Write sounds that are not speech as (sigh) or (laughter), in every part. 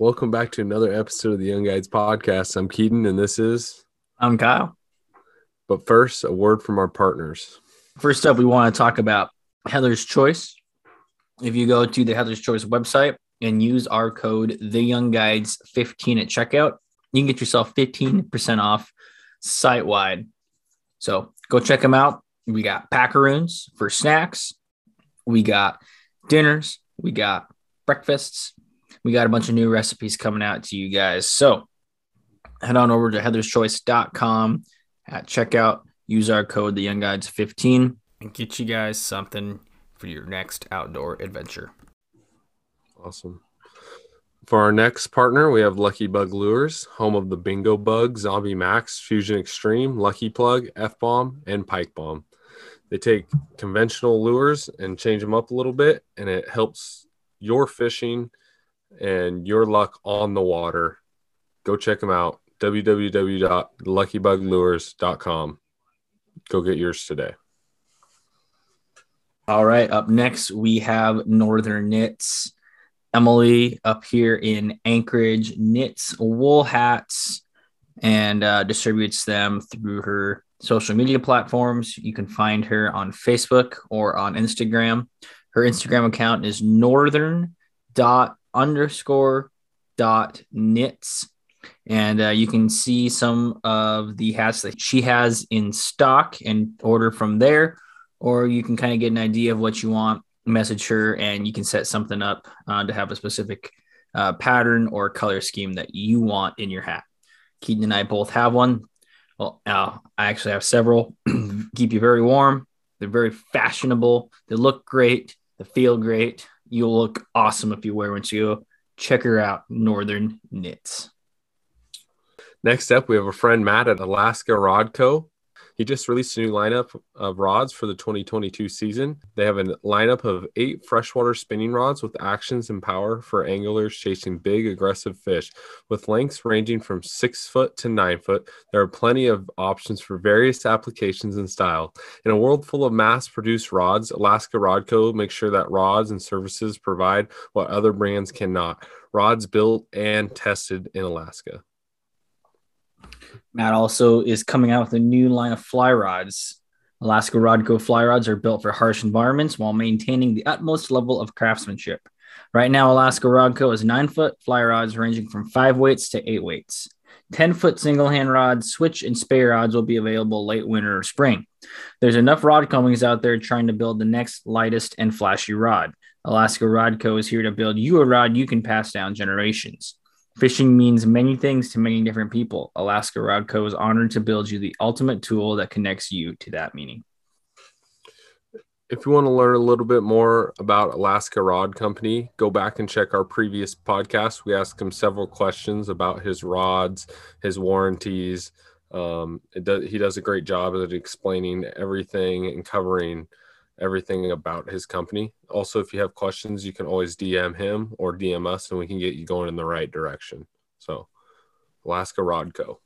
Welcome back to another episode of the Young Guides podcast. I'm Keaton and this is. I'm Kyle. But first, a word from our partners. First up, we want to talk about Heather's Choice. If you go to the Heather's Choice website and use our code The Young Guides 15 at checkout, you can get yourself 15% off site wide. So go check them out. We got packaroons for snacks. We got dinners. We got breakfasts. We got a bunch of new recipes coming out to you guys. So head on over to heatherschoice.com at checkout. Use our code the Young Guides 15 and get you guys something for your next outdoor adventure. Awesome. For our next partner, we have Lucky Bug Lures, home of the Bingo Bug, Zombie Max, Fusion Extreme, Lucky Plug, F Bomb, and Pike Bomb. They take conventional lures and change them up a little bit, and it helps your fishing and your luck on the water. Go check them out www.luckybuglures.com. Go get yours today. All right. Up next, we have Northern Knits. Emily up here in Anchorage knits wool hats and uh, distributes them through her social media platforms. You can find her on Facebook or on Instagram. Her Instagram account is northern dot underscore dot knits and uh, you can see some of the hats that she has in stock and order from there or you can kind of get an idea of what you want message her and you can set something up uh, to have a specific uh, pattern or color scheme that you want in your hat. Keaton and i both have one. Well uh, i actually have several. (clears throat) Keep you very warm. They're very fashionable. They look great. They feel great you'll look awesome if you wear one so check her out northern knits Next up, we have a friend Matt at Alaska Rod Co. He just released a new lineup of rods for the 2022 season. They have a lineup of eight freshwater spinning rods with actions and power for anglers chasing big, aggressive fish. With lengths ranging from six foot to nine foot, there are plenty of options for various applications and style. In a world full of mass produced rods, Alaska Rod Co. makes sure that rods and services provide what other brands cannot. Rods built and tested in Alaska. Matt also is coming out with a new line of fly rods. Alaska Rodco fly rods are built for harsh environments while maintaining the utmost level of craftsmanship. Right now, Alaska Rodco has nine foot fly rods ranging from five weights to eight weights. 10 foot single hand rods, switch, and spey rods will be available late winter or spring. There's enough rod companies out there trying to build the next lightest and flashy rod. Alaska Rodco is here to build you a rod you can pass down generations. Fishing means many things to many different people. Alaska Rod Co. is honored to build you the ultimate tool that connects you to that meaning. If you want to learn a little bit more about Alaska Rod Company, go back and check our previous podcast. We asked him several questions about his rods, his warranties. Um, does, he does a great job at explaining everything and covering everything about his company. Also, if you have questions, you can always DM him or DM us and we can get you going in the right direction. So, Alaska Rodco.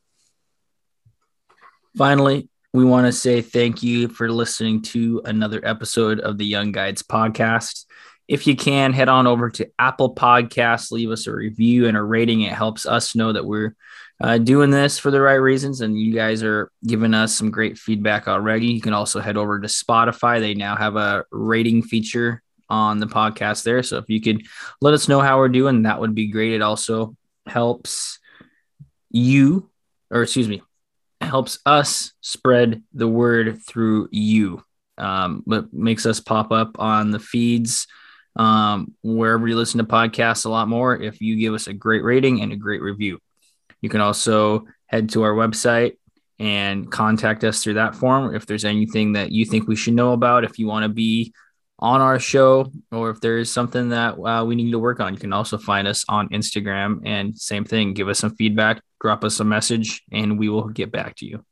Finally, we want to say thank you for listening to another episode of the Young Guides podcast. If you can, head on over to Apple Podcasts, leave us a review and a rating. It helps us know that we're uh, doing this for the right reasons, and you guys are giving us some great feedback already. You can also head over to Spotify. They now have a rating feature on the podcast there. So if you could let us know how we're doing, that would be great. It also helps you, or excuse me, helps us spread the word through you. Um, but makes us pop up on the feeds um, wherever you listen to podcasts a lot more if you give us a great rating and a great review. You can also head to our website and contact us through that form if there's anything that you think we should know about. If you want to be on our show, or if there is something that uh, we need to work on, you can also find us on Instagram. And same thing, give us some feedback, drop us a message, and we will get back to you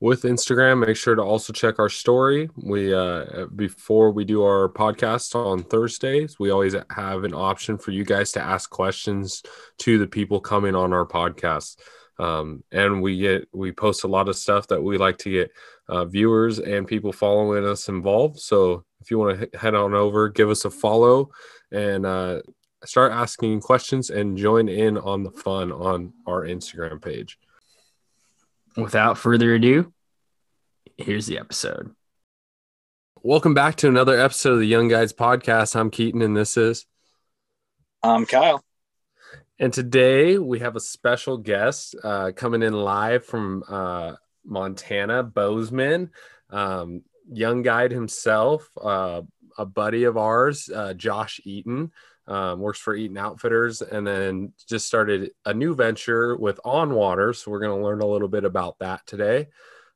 with Instagram, make sure to also check our story. We uh, before we do our podcast on Thursdays, we always have an option for you guys to ask questions to the people coming on our podcast. Um, and we get we post a lot of stuff that we like to get uh, viewers and people following us involved. So if you want to head on over, give us a follow and uh, start asking questions and join in on the fun on our Instagram page. Without further ado, here's the episode. Welcome back to another episode of the Young Guides podcast. I'm Keaton, and this is I'm Kyle. And today we have a special guest uh, coming in live from uh, Montana, Bozeman, um, young guide himself, uh, a buddy of ours, uh, Josh Eaton, um, works for Eaton Outfitters, and then just started a new venture with On Water. So we're going to learn a little bit about that today.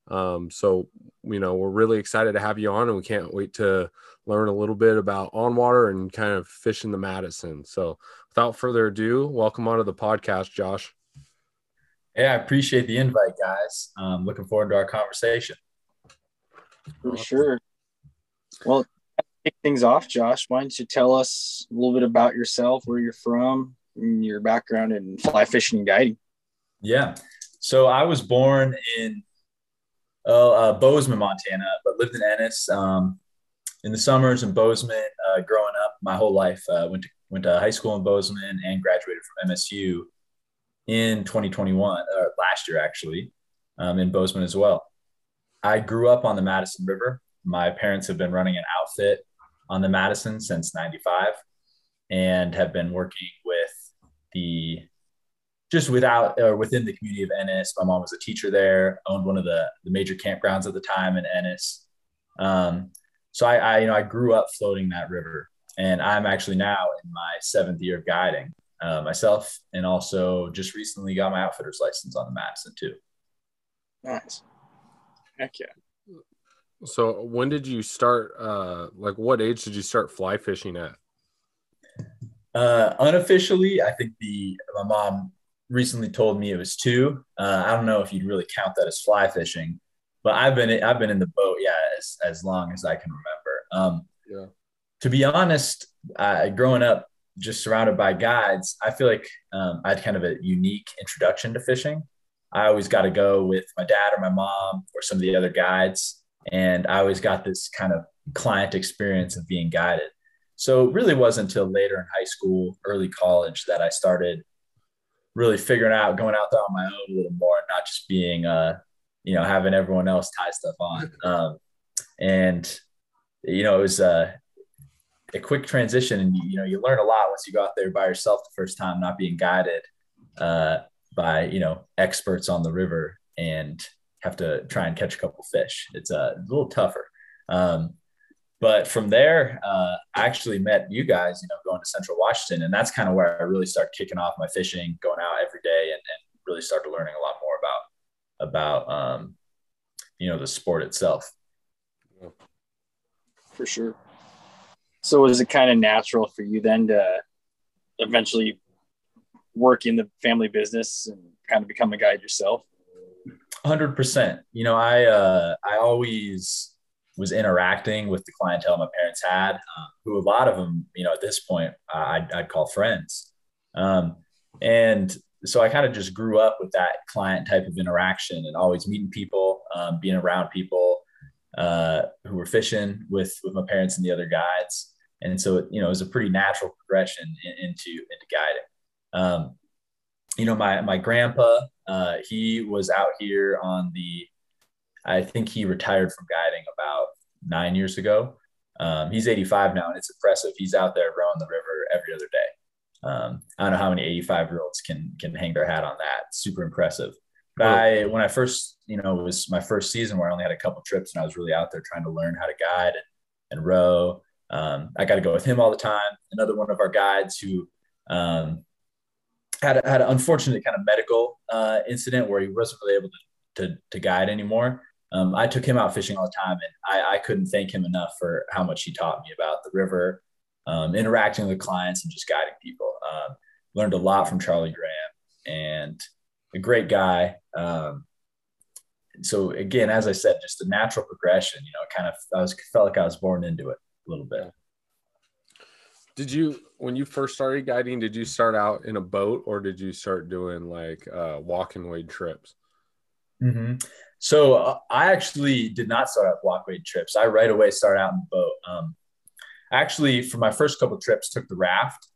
Um, so, you know, we're really excited to have you on, and we can't wait to learn a little bit about On Water and kind of fishing the Madison. So, without further ado, welcome onto the podcast, Josh. Hey, I appreciate the invite, guys. Um, looking forward to our conversation. For sure. Well, kick things off, Josh. Why don't you tell us a little bit about yourself, where you're from, and your background in fly fishing and guiding? Yeah. So I was born in uh, uh, Bozeman, Montana, but lived in Ennis um, in the summers in Bozeman. Uh, growing up, my whole life uh, went to went to high school in Bozeman and graduated from MSU in 2021, or last year actually, um, in Bozeman as well. I grew up on the Madison River. My parents have been running an outfit on the Madison since 95 and have been working with the just without or within the community of Ennis. My mom was a teacher there, owned one of the, the major campgrounds at the time in Ennis. Um, so I, I, you know, I grew up floating that river and I'm actually now in my seventh year of guiding uh, myself and also just recently got my outfitter's license on the Madison too. Nice. Heck yeah. So when did you start? Uh, like, what age did you start fly fishing at? Uh, unofficially, I think the my mom recently told me it was two. Uh, I don't know if you'd really count that as fly fishing, but I've been I've been in the boat, yeah, as as long as I can remember. Um, yeah. To be honest, I, growing up just surrounded by guides, I feel like um, I had kind of a unique introduction to fishing. I always got to go with my dad or my mom or some of the other guides and I always got this kind of client experience of being guided. So it really wasn't until later in high school, early college that I started really figuring out going out there on my own a little more, and not just being, uh, you know, having everyone else tie stuff on. (laughs) Um, and, you know, it was uh, a quick transition and, you, you, know, you learn a lot once you go out there by yourself the first time, not being guided uh, by, you know, experts on the river. And, have to try and catch a couple fish. It's uh, a little tougher. Um, but from there, uh, I actually met you guys, you know, going to Central Washington. And that's kind of where I really started kicking off my fishing, going out every day and, and really started learning a lot more about, about, um, you know, the sport itself. For sure. So was it kind of natural for you then to eventually work in the family business and kind of become a guide yourself? Hundred percent. You know, I uh, I always was interacting with the clientele my parents had, uh, who a lot of them, you know, at this point, uh, I'd, I'd call friends. Um, and so I kind of just grew up with that client type of interaction and always meeting people, um, being around people uh, who were fishing with with my parents and the other guides. And so, it, you know, it was a pretty natural progression in, into into guiding. Um, you know, my my grandpa, uh, he was out here on the. I think he retired from guiding about nine years ago. Um, he's 85 now, and it's impressive. He's out there rowing the river every other day. Um, I don't know how many 85 year olds can can hang their hat on that. Super impressive. But I, when I first, you know, it was my first season where I only had a couple trips, and I was really out there trying to learn how to guide and, and row. Um, I got to go with him all the time. Another one of our guides who um, had had an unfortunate kind of medical uh, incident where he wasn't really able to to, to guide anymore. Um, I took him out fishing all the time, and I, I, couldn't thank him enough for how much he taught me about the river, um, interacting with clients, and just guiding people. Um, learned a lot from Charlie Graham, and a great guy. Um, so again, as I said, just a natural progression. You know, kind of I was felt like I was born into it a little bit. Did you, when you first started guiding, did you start out in a boat or did you start doing like uh, walk wade trips? Mm-hmm. So uh, I actually did not start out walk wade trips. I right away started out in the boat. Um, actually, for my first couple trips, took the raft,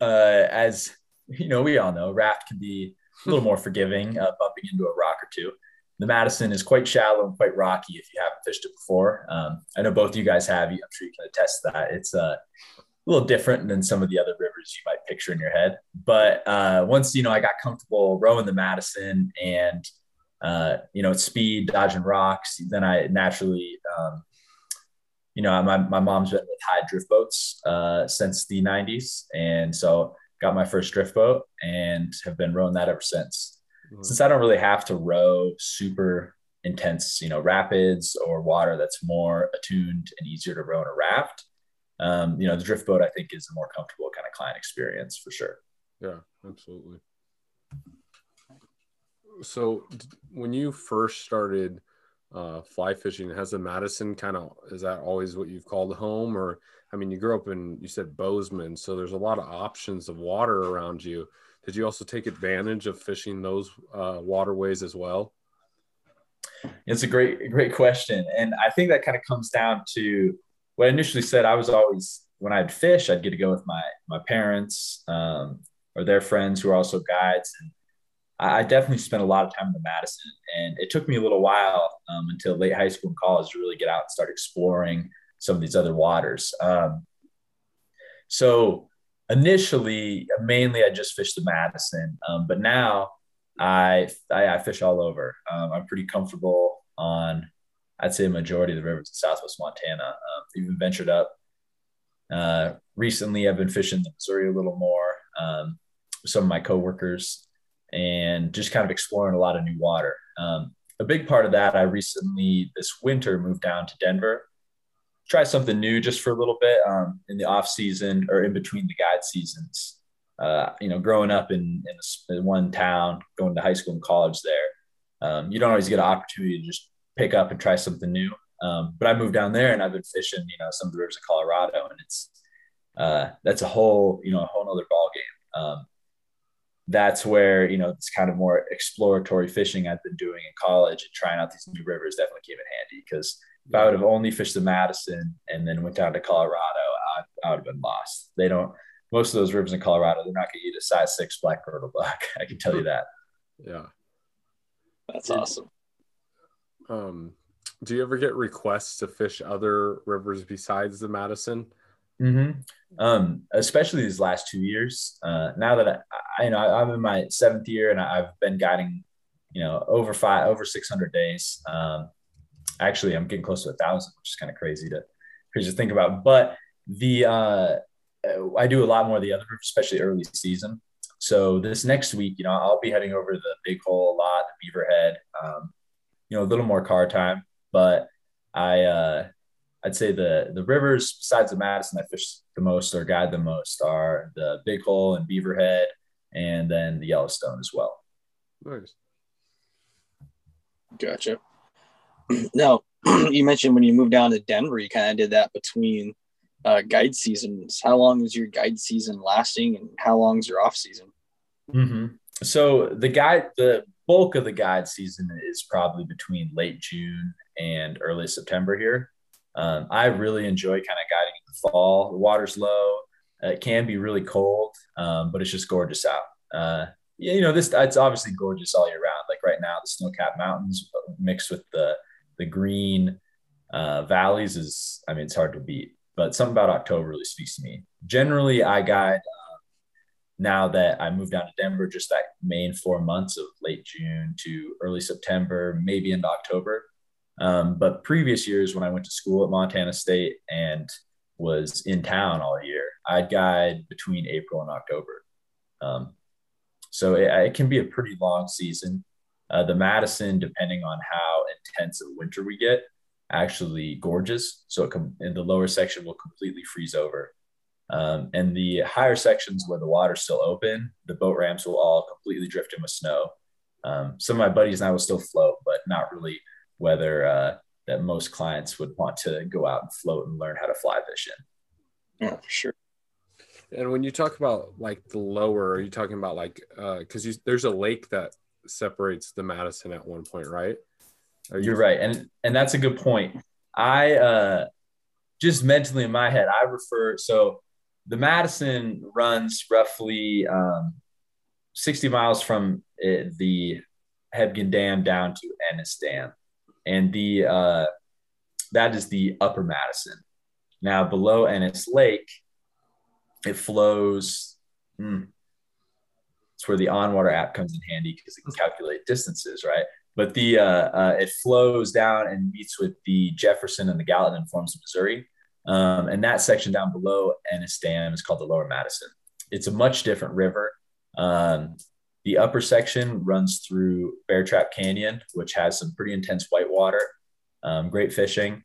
uh, as you know, we all know raft can be a little more forgiving, uh, bumping into a rock or two. The Madison is quite shallow and quite rocky if you haven't fished it before. Um, I know both of you guys have. I'm sure you can attest that. It's uh, a little different than some of the other rivers you might picture in your head. But uh, once you know, I got comfortable rowing the Madison and uh, you know, speed, dodging rocks. Then I naturally, um, you know, my, my mom's been with Hyde drift boats uh, since the 90s. And so got my first drift boat and have been rowing that ever since. Mm-hmm. Since I don't really have to row super intense, you know, rapids or water that's more attuned and easier to row in a raft, um, you know, the drift boat I think is a more comfortable kind of client experience for sure. Yeah, absolutely. So, when you first started uh, fly fishing, has the Madison kind of is that always what you've called home, or I mean, you grew up in you said Bozeman, so there's a lot of options of water around you. Did you also take advantage of fishing those uh, waterways as well? It's a great, great question, and I think that kind of comes down to what I initially said. I was always when I'd fish, I'd get to go with my my parents um, or their friends who are also guides, and I definitely spent a lot of time in the Madison, and it took me a little while um, until late high school and college to really get out and start exploring some of these other waters. Um, so initially, mainly I just fished the Madison, um, but now I, I, I fish all over. Um, I'm pretty comfortable on, I'd say, majority of the rivers in Southwest Montana. Um, even ventured up. Uh, recently, I've been fishing the Missouri a little more. Um, some of my coworkers and just kind of exploring a lot of new water. Um, a big part of that, I recently this winter moved down to Denver, try something new just for a little bit um, in the off season or in between the guide seasons. Uh, you know, growing up in, in, in, one town, going to high school and college there, um, you don't always get an opportunity to just pick up and try something new. Um, but I moved down there and I've been fishing, you know, some of the rivers of Colorado, and it's uh, that's a whole, you know, a whole other ball game. Um, that's where you know it's kind of more exploratory fishing I've been doing in college and trying out these new rivers definitely came in handy because if I would have only fished the Madison and then went down to Colorado, I, I would have been lost. They don't most of those rivers in Colorado, they're not going to eat a size six black turtle buck. (laughs) I can tell you that. Yeah, that's awesome. Um, do you ever get requests to fish other rivers besides the Madison? Mm-hmm. Um, especially these last two years. Uh, now that I, I, you know, I'm in my seventh year and I've been guiding, you know, over five, over 600 days. Um, actually, I'm getting close to a thousand, which is kind of crazy to, crazy to think about. But the, uh, I do a lot more of the other, especially early season. So this next week, you know, I'll be heading over to the Big Hole a lot, the Beaverhead, um, you know, a little more car time, but I, uh, I'd say the the rivers besides the Madison I fish the most or guide the most are the Big Hole and Beaverhead, and then the Yellowstone as well. Nice. Gotcha. (clears throat) Now, (clears throat) you mentioned when you moved down to Denver, you kind of did that between uh, guide seasons. How long is your guide season lasting, and how long is your off season? Mm-hmm. So the guide, the bulk of the guide season is probably between late June and early September here. Um, I really enjoy kind of guiding in the fall. The water's low. It can be really cold, um, but it's just gorgeous out. Uh, you know, this it's obviously gorgeous all year round. Like right now, the snow-capped mountains mixed with the the green uh, valleys is, I mean, it's hard to beat. But something about October really speaks to me. Generally, I guide uh, now that I moved down to Denver, just that main four months of late June to early September, maybe into October. Um, but previous years when I went to school at Montana State and was in town all year, I'd guide between April and October. Um, so it, it, can be a pretty long season. Uh, the Madison, depending on how intense of winter we get, actually gorges. So it com- in the lower section will completely freeze over. Um, and the higher sections where the water's still open, the boat ramps will all completely drift in with snow. Um, some of my buddies and I will still float, but not really whether uh, that most clients would want to go out and float and learn how to fly fish in. Yeah, for sure. And when you talk about like the lower, are you talking about like because uh, there's a lake that separates the Madison at one point, right? Are you- You're right, and and that's a good point. I uh, just mentally in my head, I refer so the Madison runs roughly um, 60 miles from it, the Hebgen Dam down to Ennis Dam, and the uh, that is the Upper Madison. Now below Ennis Lake, it flows. Hmm, it's where the OnWater app comes in handy because it can calculate distances, right? But the uh, uh, it flows down and meets with the Jefferson and the Gallatin and forms Missouri. Um, and that section down below Ennis Dam is called the Lower Madison. It's a much different river. Um, the upper section runs through Bear Trap Canyon, which has some pretty intense whitewater, um, great fishing.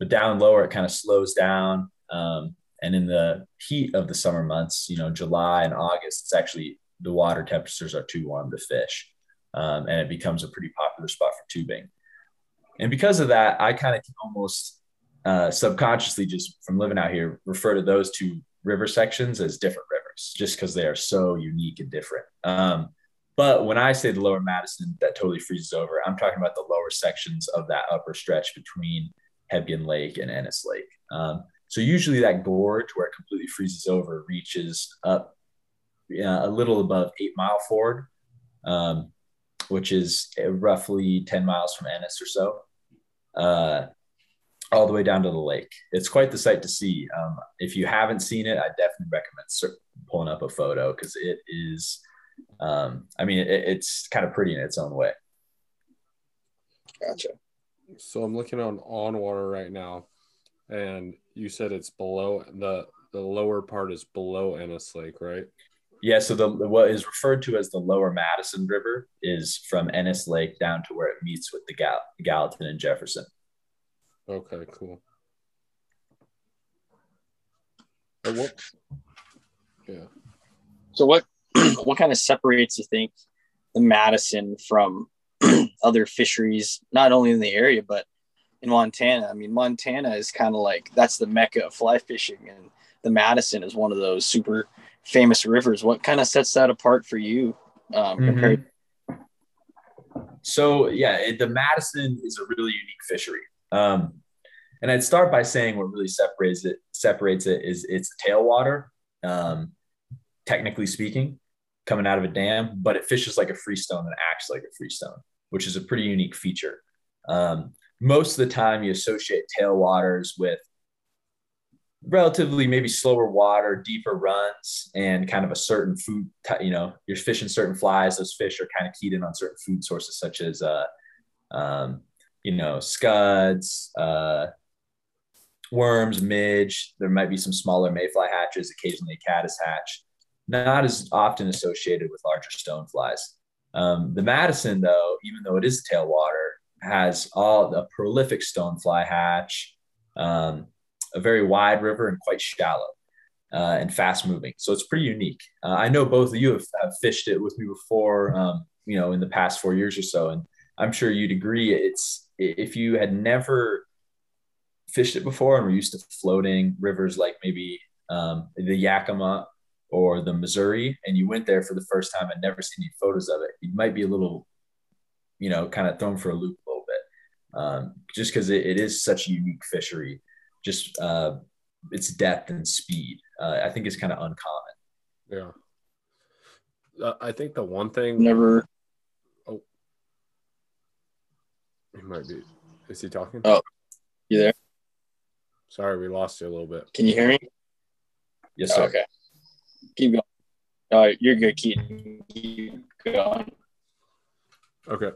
But down lower, it kind of slows down. Um, and in the heat of the summer months, you know, July and August, it's actually the water temperatures are too warm to fish. Um, and it becomes a pretty popular spot for tubing. And because of that, I kind of almost uh, subconsciously just from living out here refer to those two river sections as different rivers just because they are so unique and different um, but when i say the lower madison that totally freezes over i'm talking about the lower sections of that upper stretch between hebgen lake and ennis lake um, so usually that gorge where it completely freezes over reaches up uh, a little above eight mile ford um, which is roughly 10 miles from ennis or so uh, all the way down to the lake. It's quite the sight to see. Um, if you haven't seen it, I definitely recommend pulling up a photo because it is. Um, I mean, it, it's kind of pretty in its own way. Gotcha. So I'm looking on on water right now, and you said it's below the the lower part is below Ennis Lake, right? Yeah. So the what is referred to as the Lower Madison River is from Ennis Lake down to where it meets with the Gal- Gallatin and Jefferson. Okay, cool. what? Yeah. So what (clears throat) what kind of separates you think the Madison from (clears throat) other fisheries, not only in the area but in Montana? I mean, Montana is kind of like that's the mecca of fly fishing, and the Madison is one of those super famous rivers. What kind of sets that apart for you um, mm-hmm. compared? So yeah, it, the Madison is a really unique fishery. Um, and I'd start by saying what really separates it separates it is it's tailwater, um, technically speaking, coming out of a dam, but it fishes like a freestone and acts like a freestone, which is a pretty unique feature. Um, most of the time, you associate tailwaters with relatively maybe slower water, deeper runs, and kind of a certain food. You know, you're fishing certain flies. Those fish are kind of keyed in on certain food sources, such as, uh, um, you know, scuds, uh, worms, midge. There might be some smaller mayfly hatches, occasionally a caddis hatch. Not as often associated with larger stoneflies. Um, the Madison, though, even though it is tailwater, has all a prolific stonefly hatch, um, a very wide river, and quite shallow uh, and fast moving. So it's pretty unique. Uh, I know both of you have, have, fished it with me before, um, you know, in the past four years or so, and I'm sure you'd agree. It's if you had never fished it before and we're used to floating rivers like maybe um, the Yakima or the Missouri, and you went there for the first time and never seen any photos of it, you might be a little, you know, kind of thrown for a loop a little bit, um, just because it, it is such a unique fishery. Just uh, its depth and speed, uh, I think is kind of uncommon. Yeah, uh, I think the one thing never. Oh, he might be. Is he talking? Oh, you there? Sorry, we lost you a little bit. Can you hear me? Yes, sir. Okay. Keep going. All right, you're good. Keep, keep going. Okay.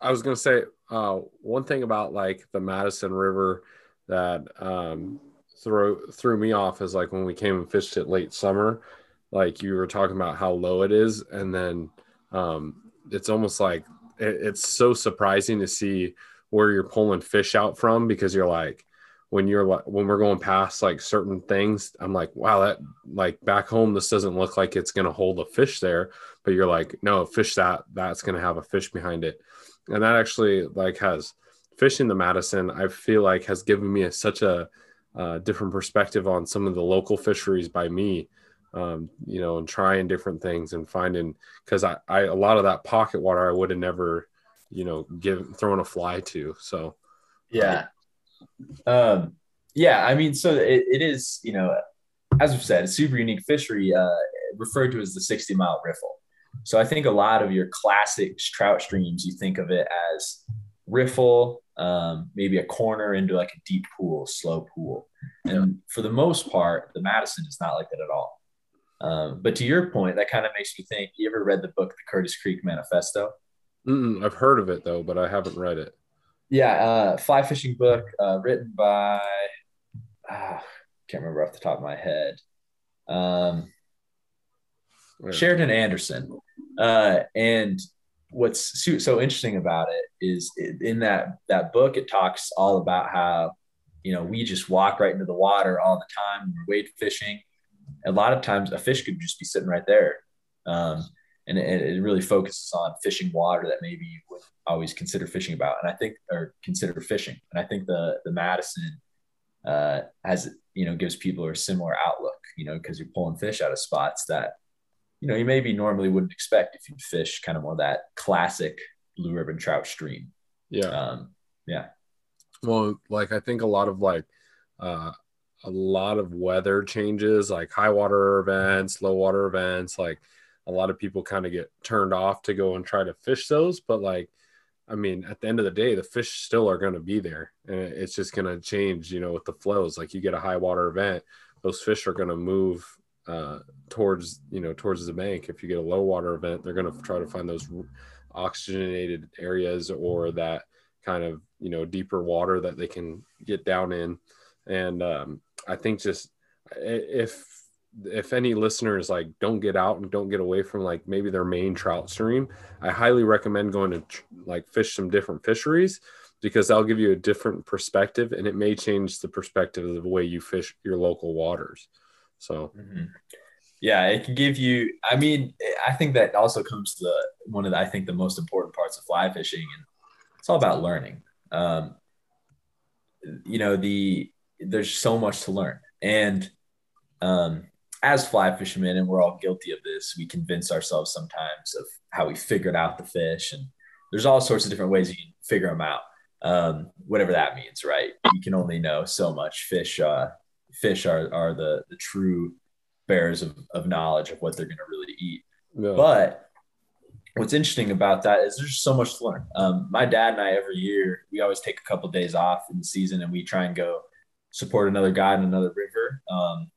I was gonna say uh, one thing about like the Madison River that um, threw threw me off is like when we came and fished it late summer, like you were talking about how low it is, and then um, it's almost like it, it's so surprising to see where you're pulling fish out from because you're like, when you're like when we're going past like certain things i'm like wow that like back home this doesn't look like it's going to hold a fish there. But you're like no fish that that's going to have a fish behind it. And that actually like has fishing the madison i feel like has given me a, such a uh, different perspective on some of the local fisheries by me um, you know and trying different things and finding because I, I a lot of that pocket water i would have never you know give thrown a fly to so yeah um, yeah, I mean, so it, it is, you know, as we've said, super unique fishery, uh, referred to as the 60 mile riffle. So I think a lot of your classic trout streams, you think of it as riffle, um, maybe a corner into like a deep pool, slow pool. And yeah. for the most part, the Madison is not like that at all. Um, but to your point, that kind of makes me think. You ever read the book, The Curtis Creek Manifesto? Mm-mm, I've heard of it though, but I haven't read it. Yeah, uh, fly fishing book uh, written by uh, can't remember off the top of my head. Um, Sheridan Anderson, uh, and what's so interesting about it is in that that book it talks all about how you know we just walk right into the water all the time we're wade fishing. A lot of times a fish could just be sitting right there um, and it, it, really focuses on fishing water that maybe you would always consider fishing about and i think or consider fishing and i think the the madison uh, has you know gives people a similar outlook you know because you're pulling fish out of spots that you know you maybe normally wouldn't expect if you fish kind of more that classic blue ribbon trout stream. Yeah. Um, yeah. Well like i think a lot of like uh a lot of weather changes like high water events low water events like a lot of people kind of get turned off to go and try to fish those but like i mean at the end of the day the fish still are going to be there and it's just going to change you know with the flows. Like you get a high water event those fish are going to move uh, towards you know towards the bank. If you get a low water event, they're going to try to find those oxygenated areas or that kind of you know deeper water that they can get down in. And um, I think just if if any listeners like don't get out and don't get away from like maybe their main trout stream, I highly recommend going to like fish some different fisheries because that'll give you a different perspective and it may change the perspective of the way you fish your local waters. So, mm-hmm. yeah, it can give you. I mean, I think that also comes to the, one of the, I think the most important parts of fly fishing, and it's all about learning. Um, you know, the there's so much to learn, and um, as fly fishermen, and we're all guilty of this, we convince ourselves sometimes of how we figured out the fish, and there's all sorts of different ways you can figure them out. Um, whatever that means, right? You can only know so much. Fish, uh, fish are are the the true bearers of, of knowledge of what they're going to really eat. Yeah. But what's interesting about that is there's so much to learn. Um, my dad and I every year we always take a couple of days off in the season and we try and go support another guide in another river, um,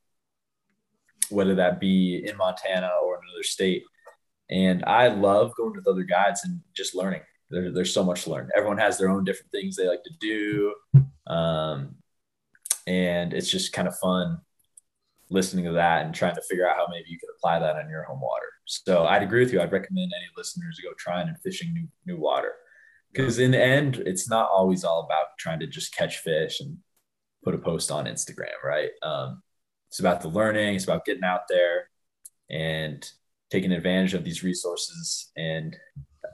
whether that be in Montana or another state. And I love going with other guides and just learning. There, there's so much to learn. Everyone has their own different things they like to do. Um, and it's just kind of fun listening to that and trying to figure out how maybe you could apply that on your home water. So I'd agree with you. I'd recommend any listeners to go trying and fishing new new water because in the end, it's not always all about trying to just catch fish and put a post on Instagram, right? Um, it's about the learning. It's about getting out there and taking advantage of these resources and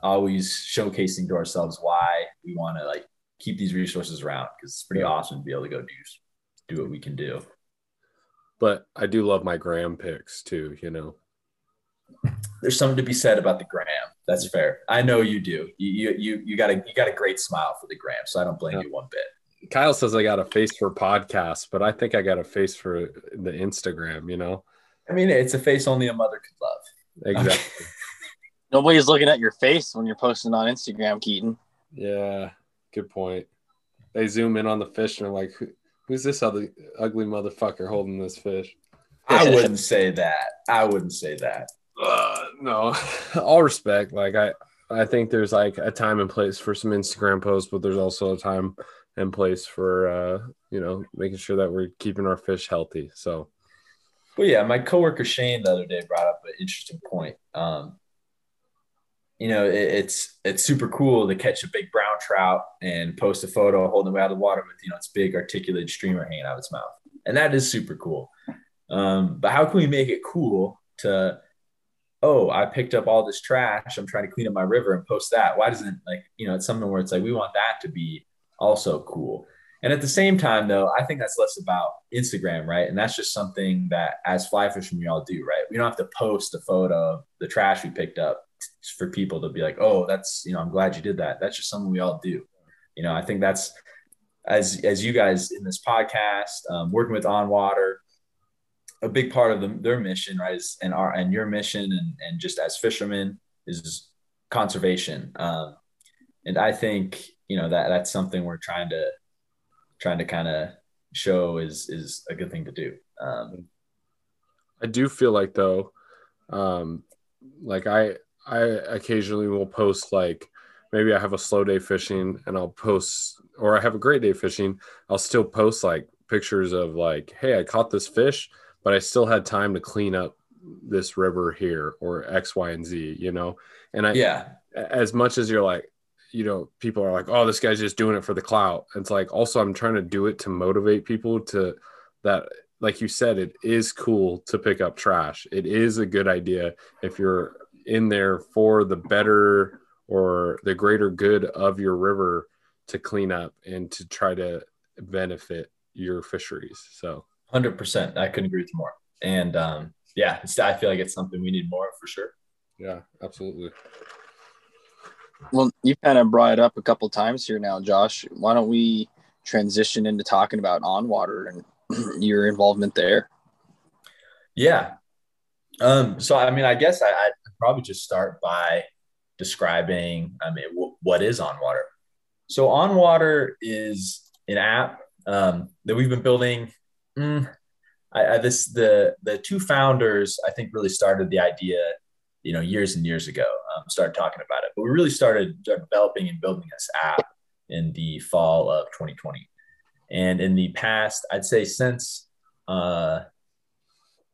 always showcasing to ourselves why we want to like keep these resources around because it's pretty awesome to be able to go do do what we can do. But I do love my gram picks too, you know. There's something to be said about the gram. That's fair. I know you do. You you you got a you got a great smile for the gram, so I don't blame yeah. you one bit. Kyle says I got a face for podcasts, but I think I got a face for the Instagram, you know. I mean, it's a face only a mother could love. Exactly. (laughs) Nobody's looking at your face when you're posting on Instagram, Keaton. Yeah, good point. They zoom in on the fish and are like, Who's this other ugly motherfucker holding this fish? I (laughs) wouldn't say that. I wouldn't say that. Uh, no, (laughs) all respect. Like I, I think there's like a time and place for some Instagram posts, but there's also a time and place for uh, you know making sure that we're keeping our fish healthy. So, well, yeah, my coworker Shane the other day brought up an interesting point. Um, you know, it, it's it's super cool to catch a big brown trout and post a photo holding it out of the water with you know its big articulated streamer hanging out of its mouth, and that is super cool. Um, but how can we make it cool to oh, I picked up all this trash. I'm trying to clean up my river and post that. Why doesn't like, you know, it's something where it's like, we want that to be also cool. And at the same time, though, I think that's less about Instagram, right? And that's just something that as fly fishermen, we all do, right? We don't have to post a photo of the trash we picked up for people to be like, oh, that's you know, I'm glad you did that. That's just something we all do. You know, I think that's as as you guys in this podcast, um, working with On Water, a big part of them, their mission, right, is, and our and your mission, and and just as fishermen is conservation. Um, and I think you know that that's something we're trying to trying to kind of show is is a good thing to do. Um, I do feel like though, um, like I I occasionally will post like maybe I have a slow day fishing and I'll post or I have a great day fishing, I'll still post like pictures of like, hey, I caught this fish, but I still had time to clean up this river here or X, Y, and Z, you know? And I yeah, as much as you're like, you know, people are like, oh, this guy's just doing it for the clout. It's like also I'm trying to do it to motivate people to that like you said, it is cool to pick up trash. It is a good idea if you're in there for the better or the greater good of your river to clean up and to try to benefit your fisheries. So, hundred percent, I couldn't agree with you more. And um, yeah, I feel like it's something we need more for sure. Yeah, absolutely. Well, you've kind of brought it up a couple times here now, Josh. Why don't we transition into talking about on water and (clears throat) your involvement there. Yeah. Um, so, I mean, I guess I, I'd probably just start by describing, I mean, w- what is On Water? So, On Water is an app um, that we've been building. Mm, I, I, this the the two founders I think really started the idea, you know, years and years ago. Um, started talking about it, but we really started developing and building this app in the fall of 2020. And in the past, I'd say since uh,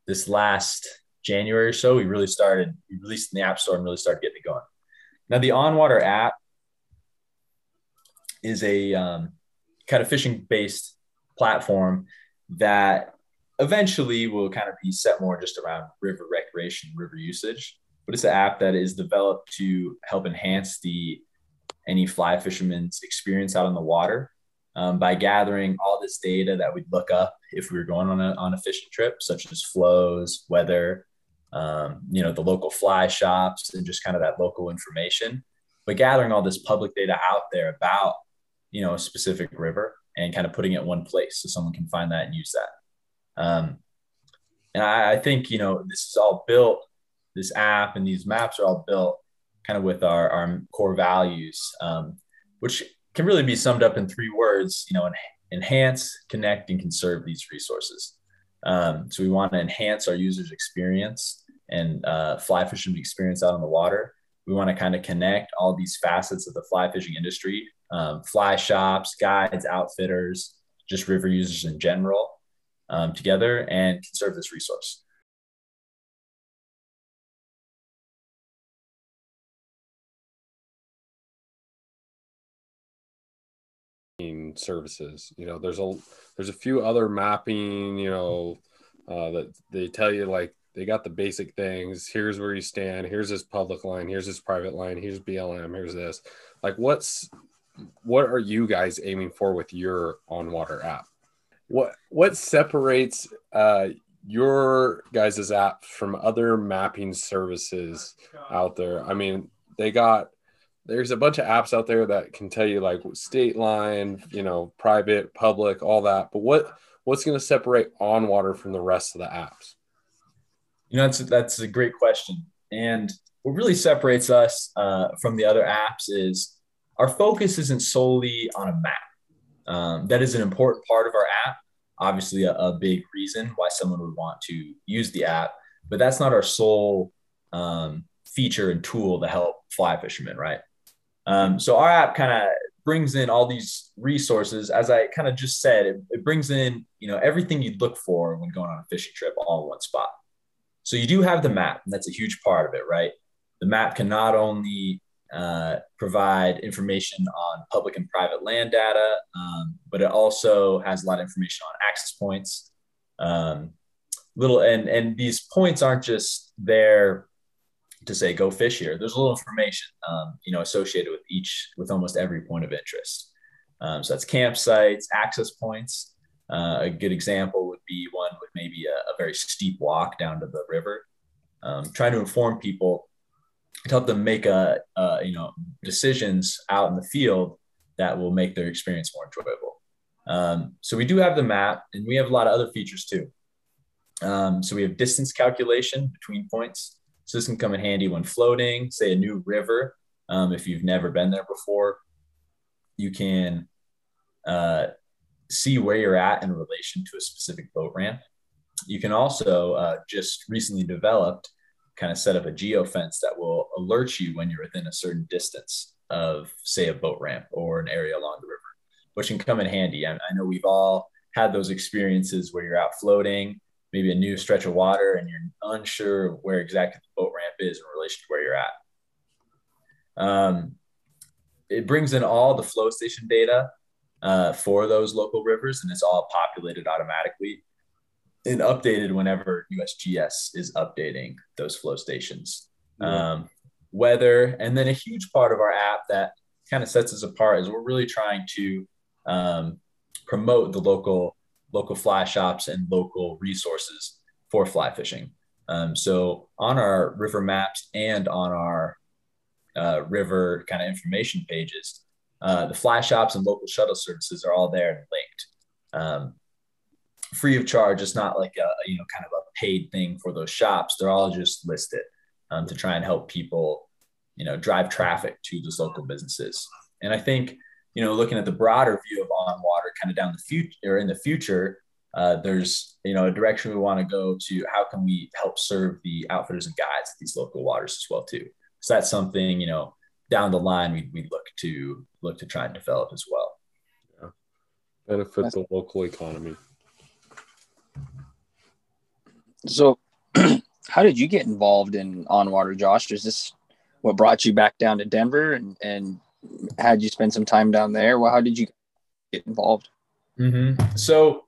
this last January or so, we really started, we released in the App Store and really started getting it going. Now, the OnWater app is a um, kind of fishing based platform that eventually will kind of be set more just around river recreation, river usage. But it's an app that is developed to help enhance the any fly fisherman's experience out on the water um, by gathering all this data that we'd look up if we were going on a, on a fishing trip, such as flows, weather, um, you know, the local fly shops, and just kind of that local information. But gathering all this public data out there about, you know, a specific river and kind of putting it in one place so someone can find that and use that. Um, and I, I think, you know, this is all built, this app and these maps are all built kind of with our, our core values, um, which can really be summed up in three words, you know, enhance, connect, and conserve these resources. Um, so we want to enhance our users' experience and uh, fly fishing experience out on the water. We want to kind of connect all these facets of the fly fishing industry, um, fly shops, guides, outfitters, just river users in general um, together and conserve this resource. Services. You know, there's a there's a few other mapping. You know, uh, that they tell you like they got the basic things. Here's where you stand. Here's this public line. Here's this private line. Here's BLM. Here's this. Like, what's what are you guys aiming for with your on water app? What what separates uh, your guys' app from other mapping services out there? I mean, they got there's a bunch of apps out there that can tell you like state line, you know, private, public, all that. But what what's going to separate on water from the rest of the apps? You know, that's that's a great question. And what really separates us uh, from the other apps is our focus isn't solely on a map. Um, that is an important part of our app. Obviously, a, a, big reason why someone would want to use the app, but that's not our sole um, feature and tool to help fly fishermen, right? Um, so our app kind of brings in all these resources. As I kind of just said, it, it, brings in you know everything you'd look for when going on a fishing trip all in one spot. So you do have the map, and that's a huge part of it, right? The map can not only uh, provide information on public and private land data, um, but it also has a lot of information on access points. Um, little and and these points aren't just there to say go fish here. There's a little information, um, you know, associated with each, with almost every point of interest. Um, so that's campsites, access points. Uh, a good example would be one with maybe a, a very steep walk down to the river. Um, trying to inform people to help them make a, you know decisions out in the field that will make their experience more enjoyable. Um, so we do have the map, and we have a lot of other features too. Um, so we have distance calculation between points. So this can come in handy when floating, say a new river. Um, if you've never been there before, you can uh, see where you're at in relation to a specific boat ramp. You can also uh, just recently developed kind of set up a geofence that will alert you when you're within a certain distance of, say, a boat ramp or an area along the river, which can come in handy. I, I know we've all had those experiences where you're out floating, maybe a new stretch of water, and you're unsure where exactly the boat ramp is in relation to where you're at. Um, it brings in all the flow station data uh, for those local rivers, and it's all populated automatically and updated whenever USGS is updating those flow stations. Um, weather, and then a huge part of our app that kind of sets us apart is we're really trying to um, promote the local local fly shops and local resources for fly fishing. Um, so on our river maps and on our uh, river kind of information pages, uh, the fly shops and local shuttle services are all there and linked. Um, free of charge. It's not like a you know kind of a paid thing for those shops. They're all just listed um, to try and help people, you know, drive traffic to those local businesses. And I think you know looking at the broader view of onWater, kind of down the future or in the future, uh, there's you know a direction we want to go to. How can we help serve the outfitters and guides at these local waters as well too? So that's something you know down the line we we look to look to try and develop as well. Yeah, benefit the local economy. So, (clears throat) how did you get involved in onWater, Josh? Is this what brought you back down to Denver and and had you spend some time down there? Well, how did you get involved? Mm-hmm. So,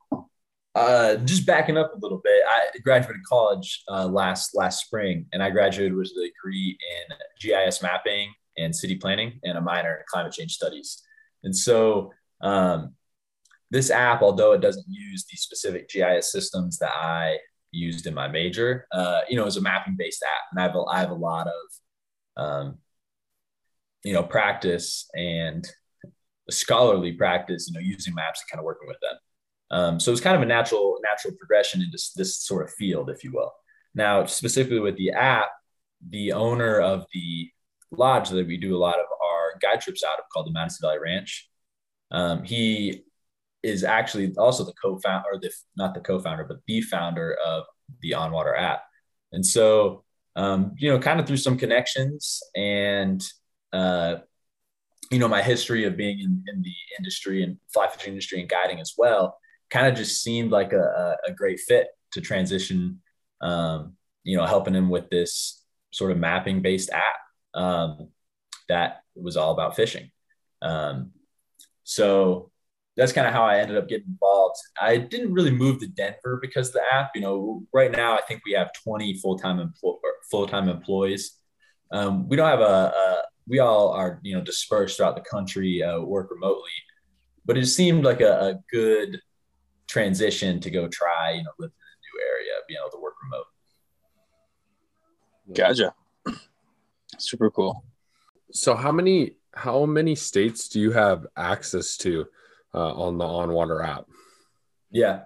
uh, just backing up a little bit, I graduated college uh, last last spring, and I graduated with a degree in GIS mapping and city planning, and a minor in climate change studies. And so, um, this app, although it doesn't use the specific GIS systems that I used in my major, uh, you know, is a mapping based app. And I have a, I have a lot of, um, you know, practice and scholarly practice, you know, using maps and kind of working with them. Um, so it's kind of a natural, natural progression into this sort of field, if you will. Now, specifically with the app, the owner of the lodge that we do a lot of our guide trips out of called the Madison Valley Ranch. Um, he is actually also the co-founder, or the not the co-founder, but the founder of the onWater app. And so, um, you know, kind of through some connections and uh, you know, my history of being in, in the industry and fly fishing industry and guiding as well, kind of just seemed like a, a great fit to transition. Um, you know, helping him with this sort of mapping based app um, that was all about fishing. Um, so that's kind of how I ended up getting involved. I didn't really move to Denver because of the app. You know, right now I think we have 20 full-time empl- full-time employees. Um, we don't have a, a, we all are you know dispersed throughout the country, uh, work remotely, but it seemed like a, a, good transition to go try you know live in a new area, being able to work remote. Gotcha. (clears throat) Super cool. So how many how many states do you have access to? uh, on the onWater app? Yeah.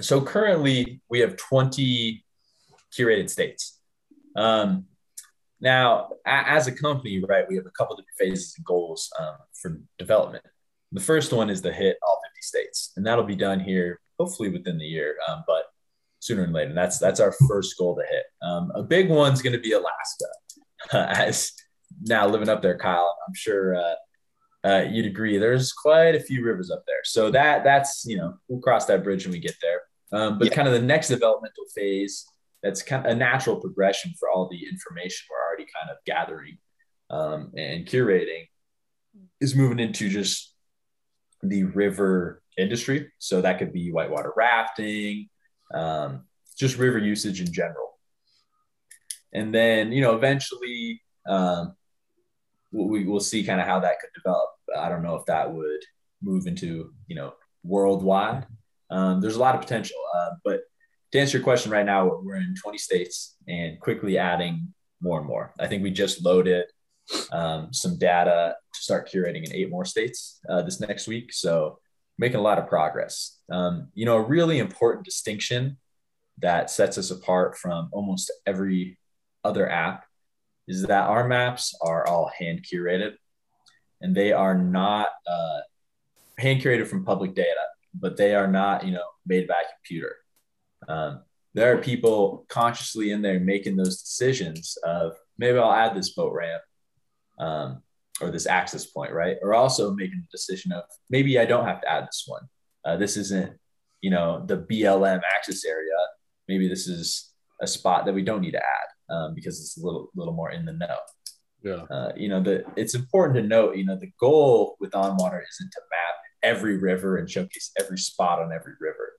So currently we have 20 curated states. Um, now, as a company, right, we have a couple different phases and goals um, for development. The first one is to hit all 50 states, and that'll be done here hopefully within the year, um, but sooner than later. And that's that's our first goal to hit. Um, a big one's going to be Alaska. (laughs) as now living up there, Kyle, I'm sure uh, uh, you'd agree there's quite a few rivers up there. So that that's you know we'll cross that bridge when we get there. Um, but yeah. kind of the next developmental phase that's kind of a natural progression for all the information we're already kind of gathering um, and curating is moving into just the river industry. So that could be whitewater rafting, um, just river usage in general. And then, you know, eventually, um, we, will see kind of how that could develop. I don't know if that would move into you know worldwide. Um, there's a lot of potential, uh, but to answer your question right now, we're in 20 states and quickly adding more and more. I think we just loaded um, some data to start curating in eight more states uh, this next week. So making a lot of progress. Um, you know, a really important distinction that sets us apart from almost every other app is that our maps are all hand curated and they are not uh, hand curated from public data, but they are not, you know, made by a computer. Um, there are people consciously in there making those decisions of maybe I'll add this boat ramp um, or this access point, right? Or also making the decision of maybe I don't have to add this one. Uh, this isn't, you know, the BLM access area. Maybe this is a spot that we don't need to add um, because it's a little little more in the know. Yeah. Uh, you know, the it's important to note, you know, the goal with onWater isn't to map every river and showcase every spot on every river.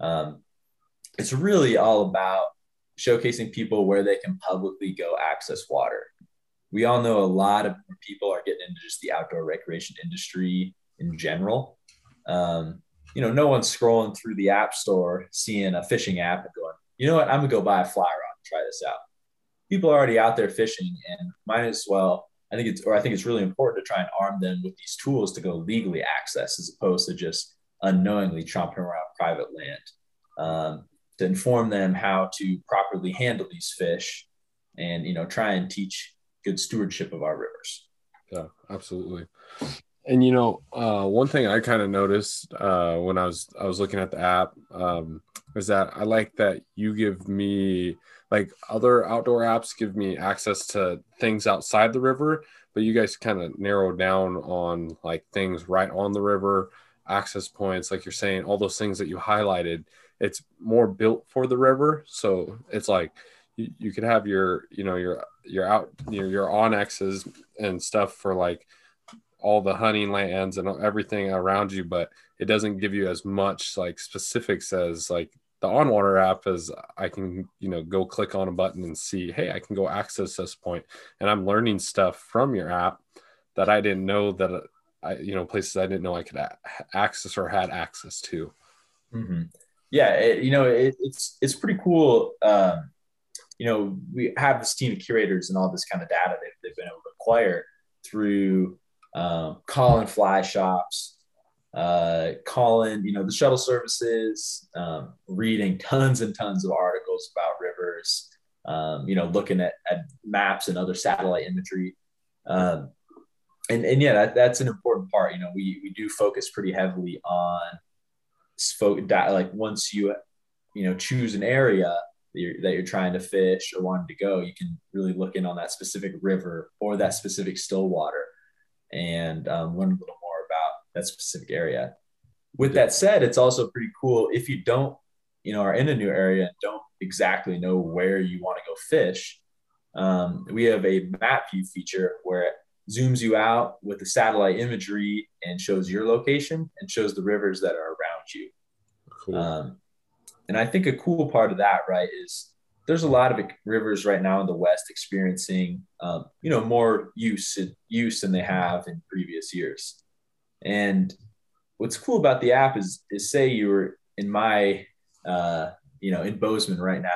Um, it's really all about showcasing people where they can publicly go access water. We all know a lot of people are getting into just the outdoor recreation industry in general. Um, you know, no one's scrolling through the app store, seeing a fishing app and going, you know what, I'm gonna go buy a fly rod and try this out. People are already out there fishing and might as well, I think it's, or I think it's really important to try and arm them with these tools to go legally access as opposed to just unknowingly chomping around private land. Um, to inform them how to properly handle these fish and you know try and teach good stewardship of our rivers. Yeah absolutely. And you know uh, one thing i kind of noticed uh, when i was i was looking at the app um, is that i like that you give me like other outdoor apps give me access to things outside the river but you guys kind of narrow down on like things right on the river access points like you're saying all those things that you highlighted it's more built for the river. So it's like you, you could have your you know your your out your, your onXs and stuff for like all the hunting lands and everything around you but it doesn't give you as much like specifics as like the onWater app is i can you know go click on a button and see hey i can go access this point. And i'm learning stuff from your app that i didn't know that i you know places i didn't know i could access or had access to mm-hmm yeah, it, you know, it, it's it's pretty cool. Um, you know, we have this team of curators and all this kind of data they've been able to acquire through um, calling fly shops, uh, calling, you know, the shuttle services, um, reading tons and tons of articles about rivers, um, you know, looking at, at, maps and other satellite imagery. Um, and, and yeah, that, that's an important part. You know, we, we do focus pretty heavily on like once you you know choose an area that you're, that you're trying to fish or wanting to go you can really look in on that specific river or that specific still water and um, learn a little more about that specific area with that said it's also pretty cool if you don't you know are in a new area and don't exactly know where you want to go fish um, we have a map view feature where zooms you out with the satellite imagery and shows your location and shows the rivers that are around you. Cool. Um, and I think a cool part of that, right, is there's a lot of rivers right now in the West experiencing, um, you know, more use use than they have in previous years. And what's cool about the app is, is say you were in my, uh, you know, in Bozeman right now,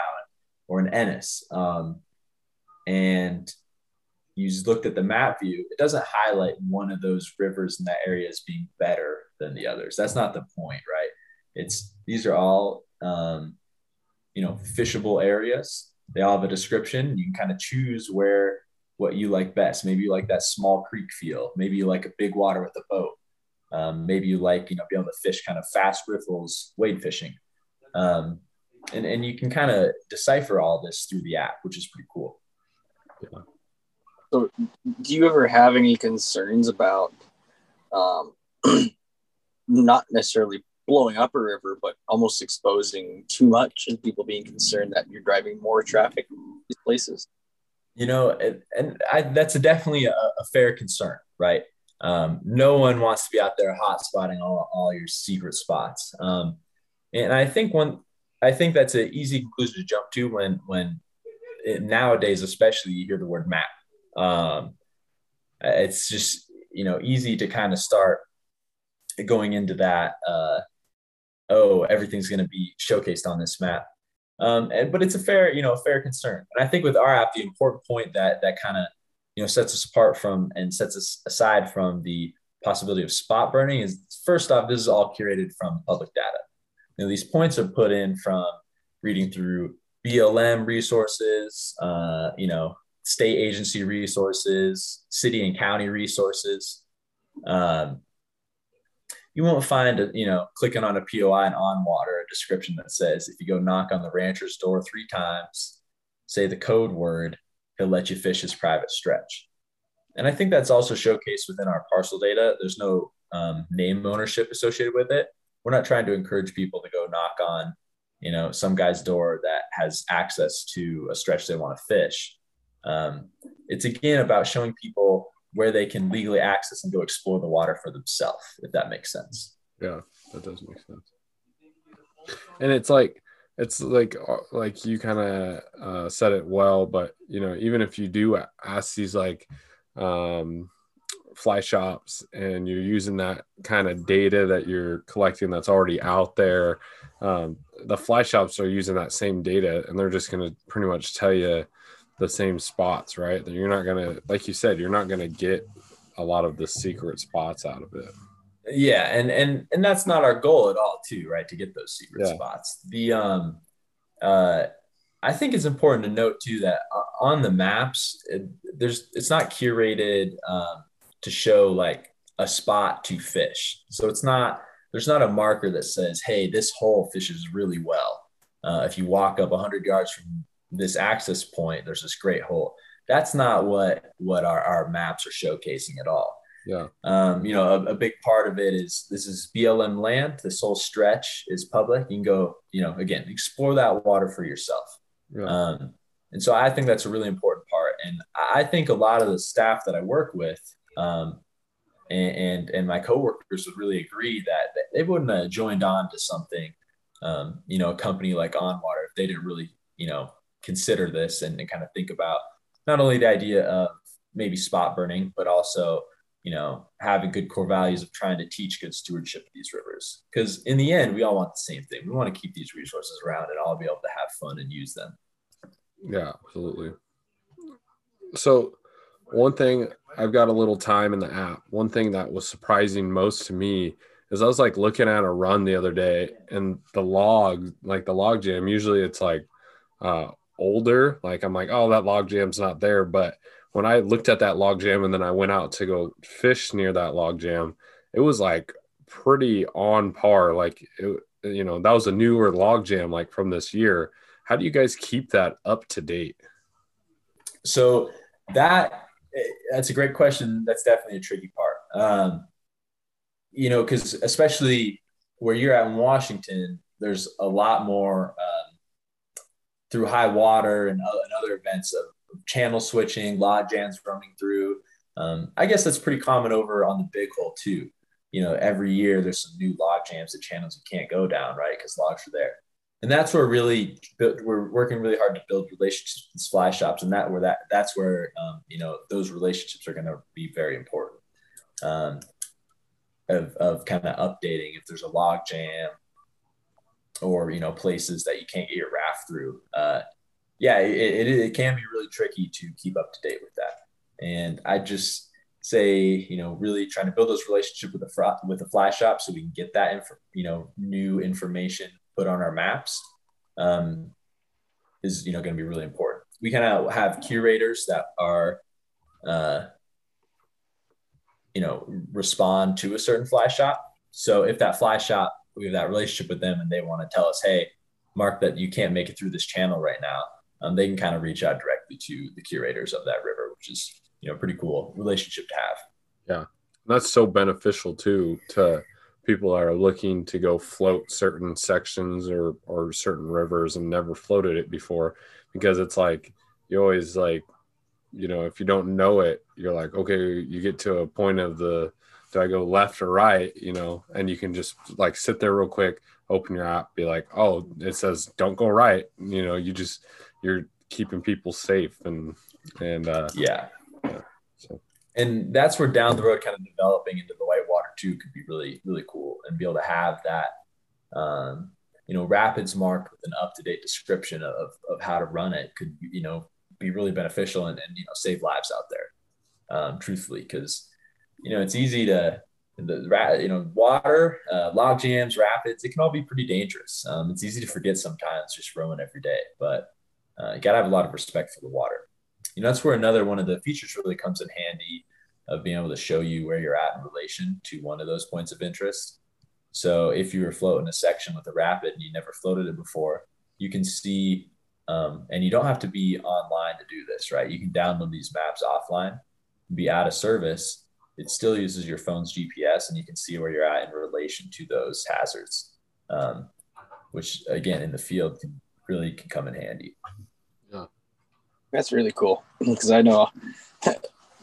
or in Ennis, um, and you looked at the map view, it doesn't highlight one of those rivers in that area as being better than the others. That's not the point, right? It's these are all um, you know fishable areas. They all have a description. You can kind of choose where what you like best. Maybe you like that small creek feel. Maybe you like a big water with a boat. Um, maybe you like you know being able to fish kind of fast riffles, wade fishing. Um, and, and you can kind of decipher all this through the app, which is pretty cool. Yeah. So, do you ever have any concerns about um, (clears throat) not necessarily blowing up a river, but almost exposing too much and people being concerned that you're driving more traffic these places? You know, and, and I, that's a definitely a, a, fair concern, right? Um, no one wants to be out there hot spotting all, all your secret spots. Um, and I think one, I think that's an easy conclusion to jump to when, when it, nowadays, especially you hear the word map um, it's just you know easy to kind of start going into that. Uh, oh, everything's going to be showcased on this map. Um, and, but it's a fair, you know, a fair concern. And I think with our app, the important point that that kind of, you know, sets us apart from and sets us aside from the possibility of spot burning is first off, this is all curated from public data. You know, these points are put in from reading through BLM resources, uh, you know, state agency resources, city and county resources. Um, you won't find, a, you know, clicking on a POI and onWater, a description that says if you go knock on the rancher's door three times, say the code word, he'll let you fish his private stretch. And I think that's also showcased within our parcel data. There's no um, name ownership associated with it. We're not trying to encourage people to go knock on, you know, some guy's door that has access to a stretch they want to fish. Um, it's again about showing people where they can legally access and go explore the water for themselves, if that makes sense. Yeah, that does make sense. And it's like it's like uh, like you kind of uh, said it well, but you know, even if you do ask these like um, fly shops and you're using that kind of data that you're collecting that's already out there, um, the fly shops are using that same data and they're just going to pretty much tell you the same spots, right? You're not gonna, like you said, you're not gonna get a lot of the secret spots out of it. Yeah, and and and that's not our goal at all, too, right? To get those secret yeah. spots. The um, uh, I think it's important to note too that on the maps, it, there's it's not curated um, to show like a spot to fish. So it's not there's not a marker that says, "Hey, this hole fishes really well." Uh, if you walk up 100 yards from this access point, there's this great hole. That's not what what our, our maps are showcasing at all. Yeah. Um, you know, a, a, big part of it is this is BLM land. This whole stretch is public. You can go, you know, again, explore that water for yourself. Yeah. Um, and so I think that's a really important part. And I think a lot of the staff that I work with, um, and, and, and my coworkers would really agree that, that they wouldn't have joined on to something, um, you know, a company like onWater if they didn't really, you know, consider this and, and kind of think about not only the idea of maybe spot burning, but also you know having good core values of trying to teach good stewardship of these rivers. Because in the end, we all want the same thing. We want to keep these resources around and all be able to have fun and use them. Yeah, absolutely. So one thing I've got a little time in the app. One thing that was surprising most to me is I was like looking at a run the other day and the log, like the log jam, usually it's like uh, older, like I'm like, oh, that log jam's not there. But when I looked at that log jam and then I went out to go fish near that log jam, it was like pretty on par. Like it, you know, that was a newer log jam like from this year. How do you guys keep that up to date? So that that's a great question. That's definitely a tricky part. Um, you know, because especially where you're at in Washington, there's a lot more uh, through high water and, uh, other events of channel switching, log jams running through. Um, I guess that's pretty common over on the Big Hole too. You know, every year there's some new log jams and channels you can't go down, right? Because logs are there. And that's where really we're working really hard to build relationships with fly shops, and that where that that's where um, you know those relationships are going to be very important. Um, of, of kind of updating if there's a log jam or you know places that you can't get your raft through uh, yeah it, it, it, can be really tricky to keep up to date with that. And i just say you know really trying to build those relationships with the with the fly shop so we can get that info you know new information put on our maps um, is you know going to be really important. We kind of have curators that are uh, you know respond to a certain fly shop. So if that fly shop we have that relationship with them and they want to tell us, hey, Mark, that you can't make it through this channel right now, um, they can kind of reach out directly to the curators of that river, which is you know pretty cool relationship to have. Yeah, that's so beneficial too to people that are looking to go float certain sections or or certain rivers and never floated it before, because it's like you always like you know if you don't know it you're like okay you get to a point of the do I go left or right? You know, and you can just like sit there real quick, open your app, be like, oh, it says don't go right. You know, you just you're keeping people safe and and uh, yeah. yeah. So. And that's where down the road, kind of developing into the whitewater too, could be really really cool and be able to have that. Um, you know, rapids marked with an up to date description of, of how to run it could, you know, be really beneficial and, and you know, save lives out there. Um, truthfully, because you know, it's easy to the you know water, uh, log jams, rapids. It can all be pretty dangerous. Um, it's easy to forget sometimes just rowing every day, but uh, you gotta have a lot of respect for the water. You know that's where another one of the features really comes in handy of being able to show you where you're at in relation to one of those points of interest. So if you were floating a section with a rapid and you never floated it before, you can see, um, and you don't have to be online to do this, right? You can download these maps offline, be out of service. It still uses your phone's GPS, and you can see where you're at in relation to those hazards, um, which again in the field can really can come in handy. Yeah, that's really cool because I know (laughs)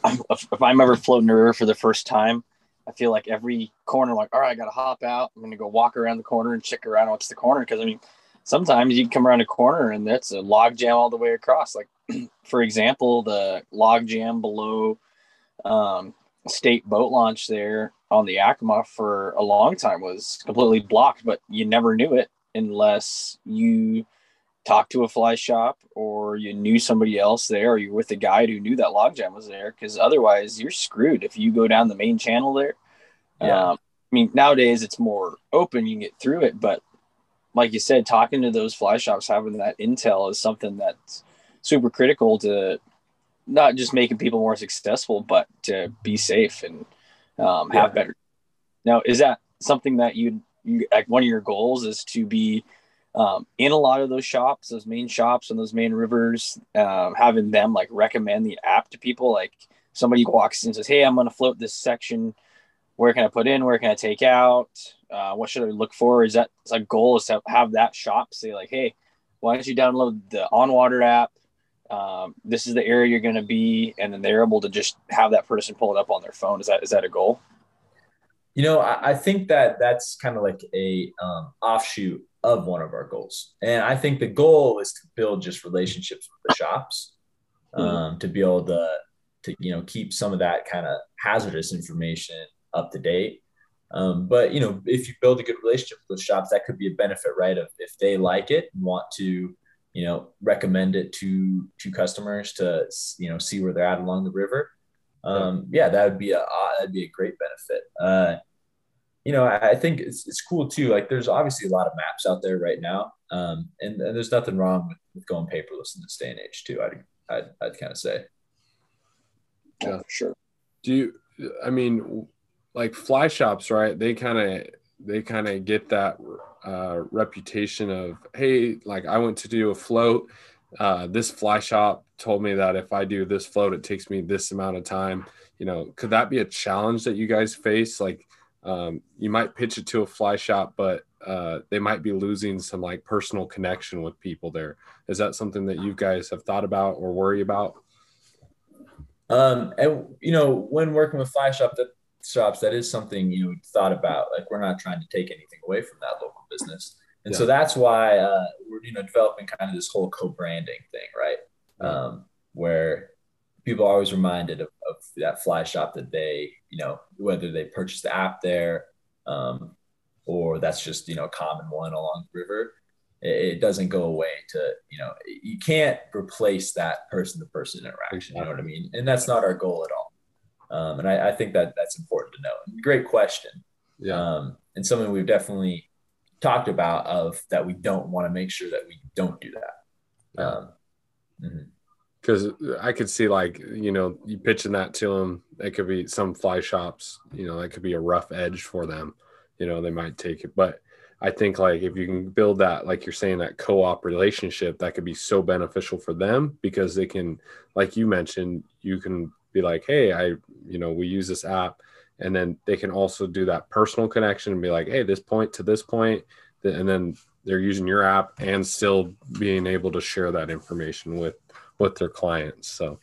if I'm ever floating a river for the first time, I feel like every corner, like, all right, I got to hop out. I'm going to go walk around the corner and check around what's the corner. Cause I mean, sometimes you come around a corner and that's a log jam all the way across. Like, (clears throat) for example, the log jam below um, state boat launch there on the Yakima for a long time was completely blocked, but you never knew it unless you talked to a fly shop or you knew somebody else there or you're with a guide who knew that logjam was there because otherwise you're screwed if you go down the main channel there yeah. Um, i mean nowadays it's more open you can get through it but like you said talking to those fly shops having that intel is something that's super critical to not just making people more successful but to be safe and um, have yeah. better now is that something that you you like one of your goals is to be um, in a lot of those shops, those main shops and those main rivers, um, having them like recommend the app to people. Like somebody walks in and says, Hey, I'm going to float this section. Where can I put in? Where can I take out? Uh, what should I look for? Is that a goal is to have that shop say like, Hey, why don't you download the onWater app? Um, this is the area you're going to be. And then they're able to just have that person pull it up on their phone. Is that, is that a goal? You know, I, I think that that's kind of like a um, offshoot of one of our goals. And I think the goal is to build just relationships with the shops, mm-hmm. um, to be able to, to, you know, keep some of that kind of hazardous information up to date. Um, but, you know, if you build a good relationship with shops, that could be a benefit, right? Of if they like it and want to, you know, recommend it to, to customers to, you know, see where they're at along the river. Um, yeah, that would be a, that'd be a great benefit. Uh, you know, I, I think it's, it's cool too. Like there's obviously a lot of maps out there right now. Um, and, and there's nothing wrong with, with going paperless in this day and age too. I'd, I'd, I'd kind of say. Yeah, sure. Do you, I mean, like fly shops, right? They kind of, they kind of get that uh, reputation of, Hey, like I went to do a float. Uh, this fly shop told me that if I do this float, it takes me this amount of time. You know, could that be a challenge that you guys face? Like, um, you might pitch it to a fly shop, but uh, they might be losing some like personal connection with people there. Is that something that you guys have thought about or worry about? Um, and you know, when working with fly shop that shops, that is something you thought about. Like we're not trying to take anything away from that local business, and yeah. so that's why uh, we're you know developing kind of this whole co-branding thing, right? Um, where people are always reminded of, of that fly shop that they, you know, whether they purchase the app there um, or that's just, you know, a common one along the river. It, it doesn't go away to, you know, you can't replace that person to person interaction. You know what I mean? And that's not our goal at all. Um, and I, I, think that that's important to know. Great question. Yeah. Um, and something we've definitely talked about of that we don't want to make sure that we don't do that. Um, mm-hmm because I could see like you know you pitching that to them. It could be some fly shops. You know that could be a rough edge for them. You know they might take it, but I think like if you can build that like you're saying that co-op relationship, that could be so beneficial for them because they can, like you mentioned, you can be like, hey, I you know we use this app, and then they can also do that personal connection and be like, hey, this point to this point, and then they're using your app and still being able to share that information with with their clients. So,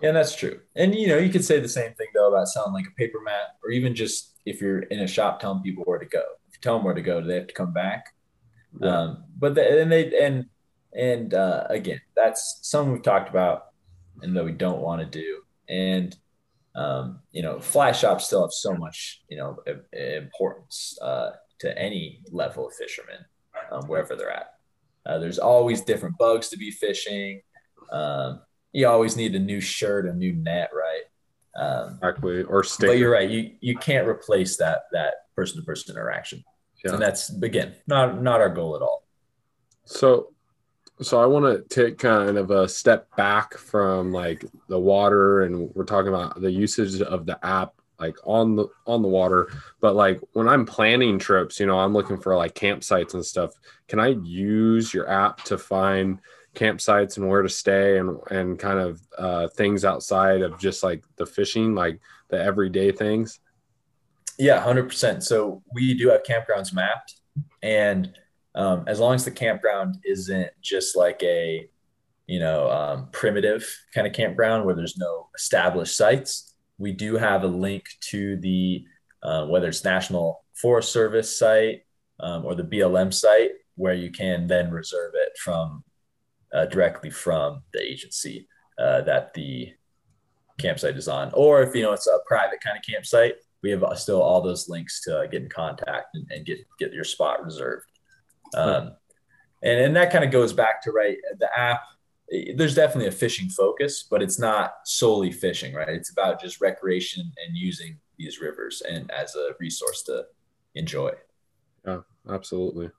yeah, that's true. And you know, you could say the same thing though about selling like a paper mat, or even just if you're in a shop telling people where to go. If you tell them where to go, do they have to come back? Yeah. Um, but the, and they and and uh, again, that's something we've talked about and that we don't want to do. And um, you know, fly shops still have so much you know importance uh, to any level of fishermen, um, wherever they're at. Uh, there's always different bugs to be fishing. Um, you always need a new shirt, a new net, right? Um, exactly. Or stay. but you're right. You you can't replace that that person to person interaction. Yeah. And that's again not not our goal at all. So, so I want to take kind of a step back from like the water, and we're talking about the usage of the app, like on the on the water. But like when I'm planning trips, you know, I'm looking for like campsites and stuff. Can I use your app to find campsites and where to stay and and kind of uh, things outside of just like the fishing, like the everyday things? Yeah, hundred percent. So we do have campgrounds mapped, and um, as long as the campground isn't just like a, you know, um, primitive kind of campground where there's no established sites, we do have a link to the uh, whether it's National Forest Service site um, or the BLM site where you can then reserve it from uh, directly from the agency uh, that the campsite is on, or if you know it's a private kind of campsite, we have still all those links to get in contact and, and get get your spot reserved. Um, and and that kind of goes back to right the app. There's definitely a fishing focus, but it's not solely fishing, right? It's about just recreation and using these rivers and as a resource to enjoy. Yeah, absolutely.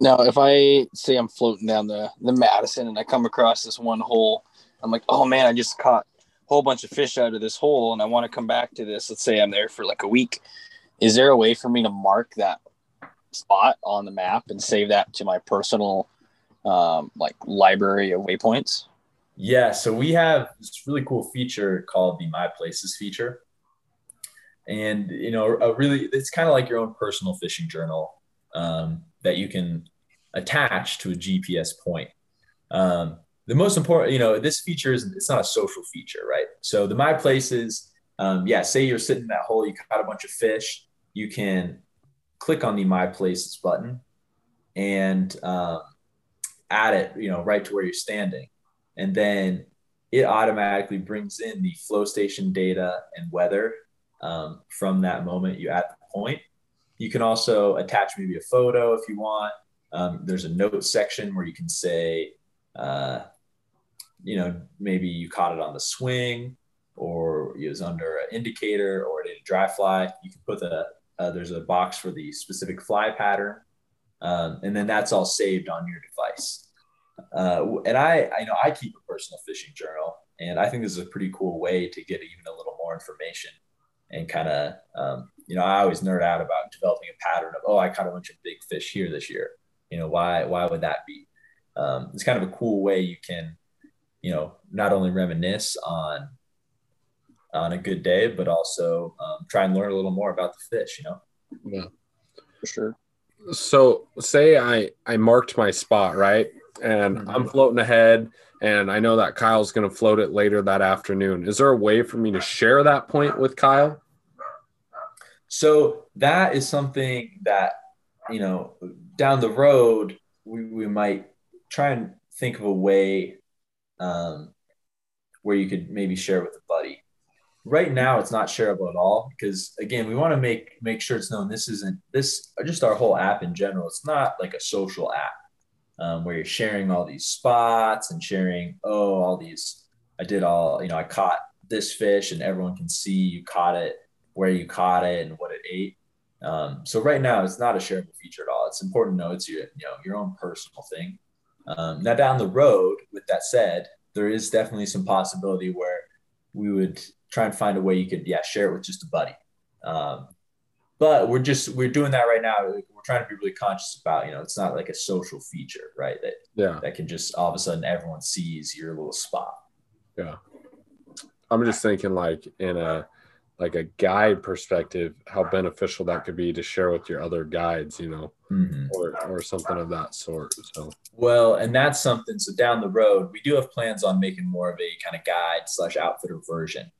Now, if I say I'm floating down the, the Madison and I come across this one hole, I'm like, oh man, I just caught a whole bunch of fish out of this hole and I want to come back to this. Let's say I'm there for like a week. Is there a way for me to mark that spot on the map and save that to my personal um, like library of waypoints? Yeah, so we have this really cool feature called the My Places feature. And, you know, a really, it's kind of like your own personal fishing journal um, that you can attach to a GPS point. Um, the most important, you know, this feature is it's not a social feature, right? So the My Places, um, yeah, say you're sitting in that hole, you caught a bunch of fish, you can click on the My Places button and um, add it, you know, right to where you're standing, and then it automatically brings in the flow station data and weather um, from that moment you at the point. You can also attach maybe a photo if you want. Um, there's a note section where you can say, uh, you know, maybe you caught it on the swing or it was under an indicator or it ate a dry fly. You can put the, uh, there's a box for the specific fly pattern. Um, and then that's all saved on your device. Uh, and I, I, know, I keep a personal fishing journal and I think this is a pretty cool way to get even a little more information and kind of, um, you know, I always nerd out about developing a pattern of, oh, I caught a bunch of big fish here this year. You know, why, why would that be? Um, it's kind of a cool way you can, you know, not only reminisce on, on a good day, but also um, try and learn a little more about the fish, you know? Yeah. For sure. So say I, I marked my spot, right? And Mhm. I'm floating ahead and I know that Kyle's going to float it later that afternoon. Is there a way for me to share that point with Kyle? So that is something that, you know, down the road, we, we might try and think of a way um, where you could maybe share with a buddy. Right now, it's not shareable at all because, again, we want to make make sure it's known this isn't this just our whole app in general. It's not like a social app um, where you're sharing all these spots and sharing oh all these I did all you know I caught this fish and everyone can see you caught it where you caught it and what it ate. Um, so right now, it's not a shareable feature at all. It's important to know it's your you know your own personal thing. Um, now down the road, with that said, there is definitely some possibility where we would try and find a way you could yeah share it with just a buddy. Um, but we're just we're doing that right now. We're trying to be really conscious about you know it's not like a social feature right that Yeah. that can just all of a sudden everyone sees your little spot. Yeah. I'm just thinking like in a like a guide perspective, how beneficial that could be to share with your other guides, you know, Mhm. or or something of that sort. So Well, and that's something. So down the road, we do have plans on making more of a kind of guide slash outfitter version,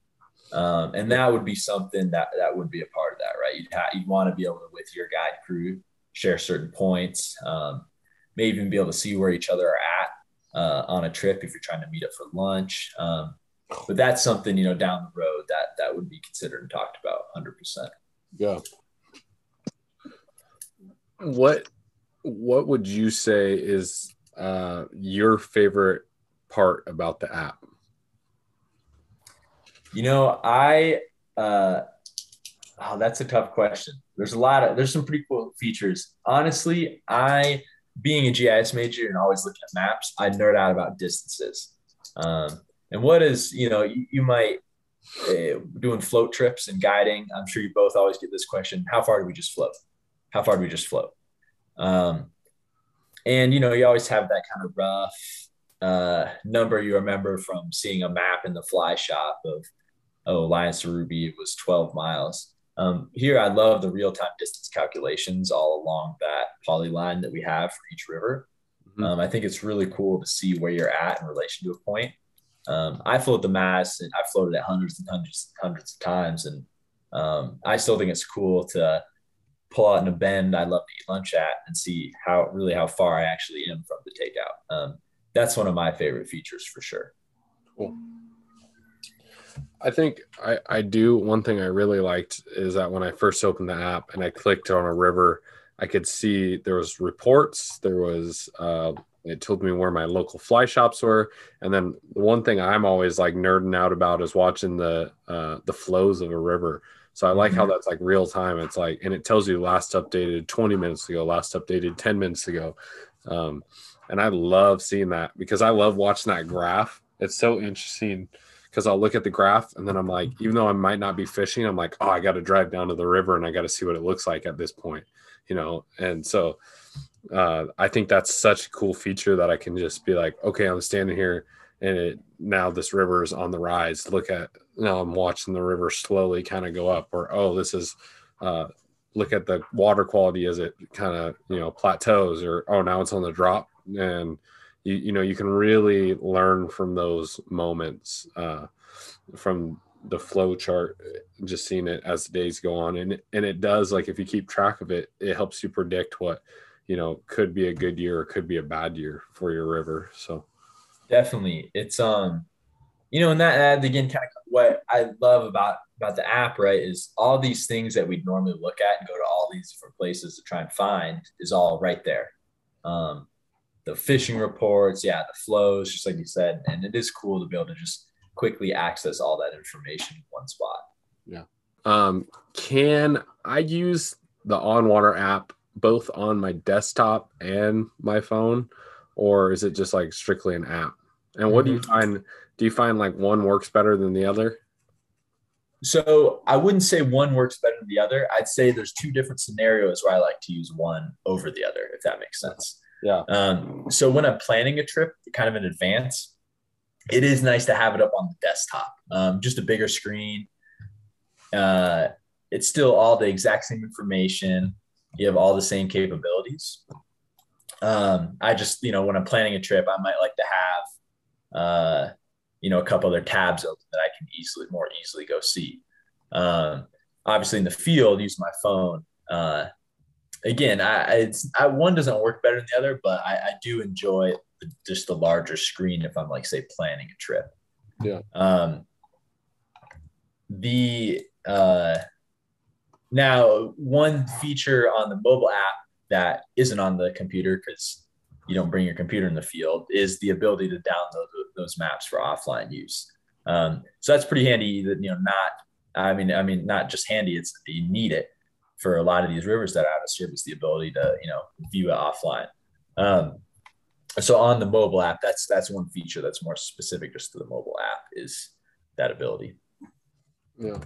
um, and that would be something that that would be a part of that, right? You'd ha- you'd want to be able to with your guide crew share certain points, um, maybe even be able to see where each other are at uh, on a trip if you're trying to meet up for lunch. Um, but that's something you know down the road that that would be considered and talked about 100. percent yeah. What what would you say is uh your favorite part about the app? You know, I uh, oh, that's a tough question. There's a lot of there's some pretty cool features. Honestly, I being a GIS major and always looking at maps, I nerd out about distances. Um, and what is you know you, you might uh, doing float trips and guiding. I'm sure you both always get this question: How far do we just float? How far do we just float? Um, and you know you always have that kind of rough uh, number you remember from seeing a map in the fly shop of oh Lyons to Ruby it was 12 miles. Um, here I love the real time distance calculations all along that polyline that we have for each river. Mm-hmm. Um, I think it's really cool to see where you're at in relation to a point. Um, I float the mass and I floated it hundreds and hundreds and hundreds of times, and um, I still think it's cool to pull out in a bend I love to eat lunch at and see how really how far I actually am from the takeout. Um, that's one of my favorite features for sure. Cool. I think I, I do. One thing I really liked is that when I first opened the app and I clicked on a river, I could see there was reports. There was uh, it told me where my local fly shops were, and then the one thing I'm always like nerding out about is watching the uh, the flows of a river. So I like mm-hmm. how that's like real time. It's like, and it tells you last updated 20 minutes ago, last updated 10 minutes ago. Um, and I love seeing that because I love watching that graph. It's so interesting because I'll look at the graph and then I'm like, even though I might not be fishing, I'm like, oh, I got to drive down to the river and I got to see what it looks like at this point, you know? And so uh, I think that's such a cool feature that I can just be like, okay, I'm standing here and it now this river is on the rise. Look at now I'm watching the river slowly kind of go up, or oh, this is uh, look at the water quality as it kind of you know plateaus, or oh now it's on the drop, and you you know you can really learn from those moments uh, from the flow chart just seeing it as the days go on and and it does like if you keep track of it it helps you predict what you know could be a good year or could be a bad year for your river so definitely. It's um, you know, and that, that again, kind of what I love about about the app, right, is all these things that we'd normally look at and go to all these different places to try and find is all right there. Um, the fishing reports, yeah, the flows, just like you said, and it is cool to be able to just quickly access all that information in one spot. Yeah. Um, can I use the onWater app both on my desktop and my phone, or is it just like strictly an app? And what mm-hmm. do you mm-hmm. find? Do you find like one works better than the other? So I wouldn't say one works better than the other. I'd say there's two different scenarios where I like to use one over the other, if that makes sense. Yeah. Um, so when I'm planning a trip, kind of in advance, it is nice to have it up on the desktop, um, just a bigger screen. Uh, it's still all the exact same information. You have all the same capabilities. Um, I just, you know, when I'm planning a trip, I might like to have uh, you know, a couple other tabs open that I can easily, more easily go see. Um, obviously, in the field, use my phone. Uh, again, I, it's I, one doesn't work better than the other, but I, I do enjoy the, just the larger screen if I'm like say planning a trip. Yeah. Um, the uh, now one feature on the mobile app that isn't on the computer because you don't bring your computer in the field is the ability to download those maps for offline use. Um, so that's pretty handy. That you know, not I mean, I mean, not just handy. It's you need it for a lot of these rivers that are out of service. The ability to you know view it offline. Um, so on the mobile app, that's that's one feature that's more specific just to the mobile app is that ability. Yeah.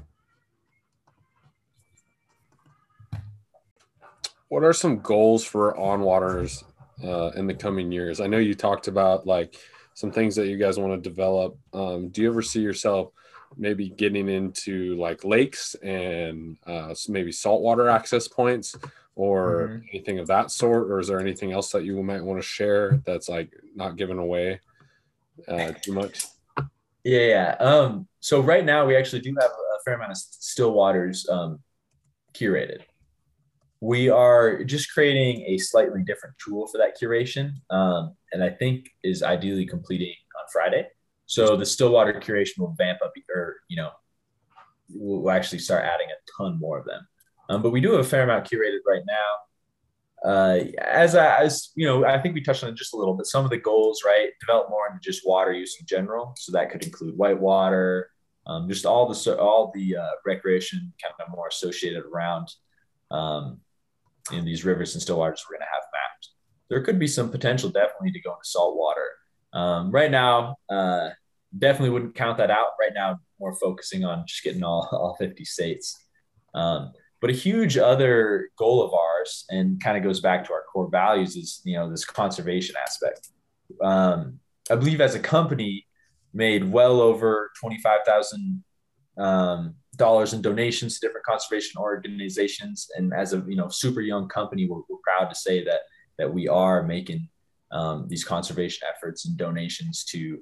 What are some goals for onWaters uh, in the coming years? I know you talked about like some things that you guys want to develop. Um, do you ever see yourself maybe getting into like lakes and uh, maybe saltwater access points or mm-hmm. anything of that sort? Or is there anything else that you might want to share that's like not given away uh, too much? Yeah, yeah. Um, so right now we actually do have a fair amount of still waters um, curated we are just creating a slightly different tool for that curation um, and i think is ideally completing on friday. So the stillwater curation will vamp up or you know we'll actually start adding a ton more of them. Um, but we do have a fair amount curated right now. Uh, as I, as you know i think we touched on it just a little bit. Some of the goals right? Develop more into just water use in general. So that could include whitewater um, just all the all the uh, recreation kind of more associated around um, in these rivers and still waters we're going to have mapped. There could be some potential definitely to go into saltwater. Um, right now, uh, definitely wouldn't count that out. Right now, more focusing on just getting all, (laughs) all 50 states. Um, but a huge other goal of ours, and kind of goes back to our core values, is you know this conservation aspect. Um, I believe as a company, made well over twenty five thousand um, dollars in donations to different conservation organizations, and as a you know super young company, we're, we're proud to say that that we are making um, these conservation efforts and donations to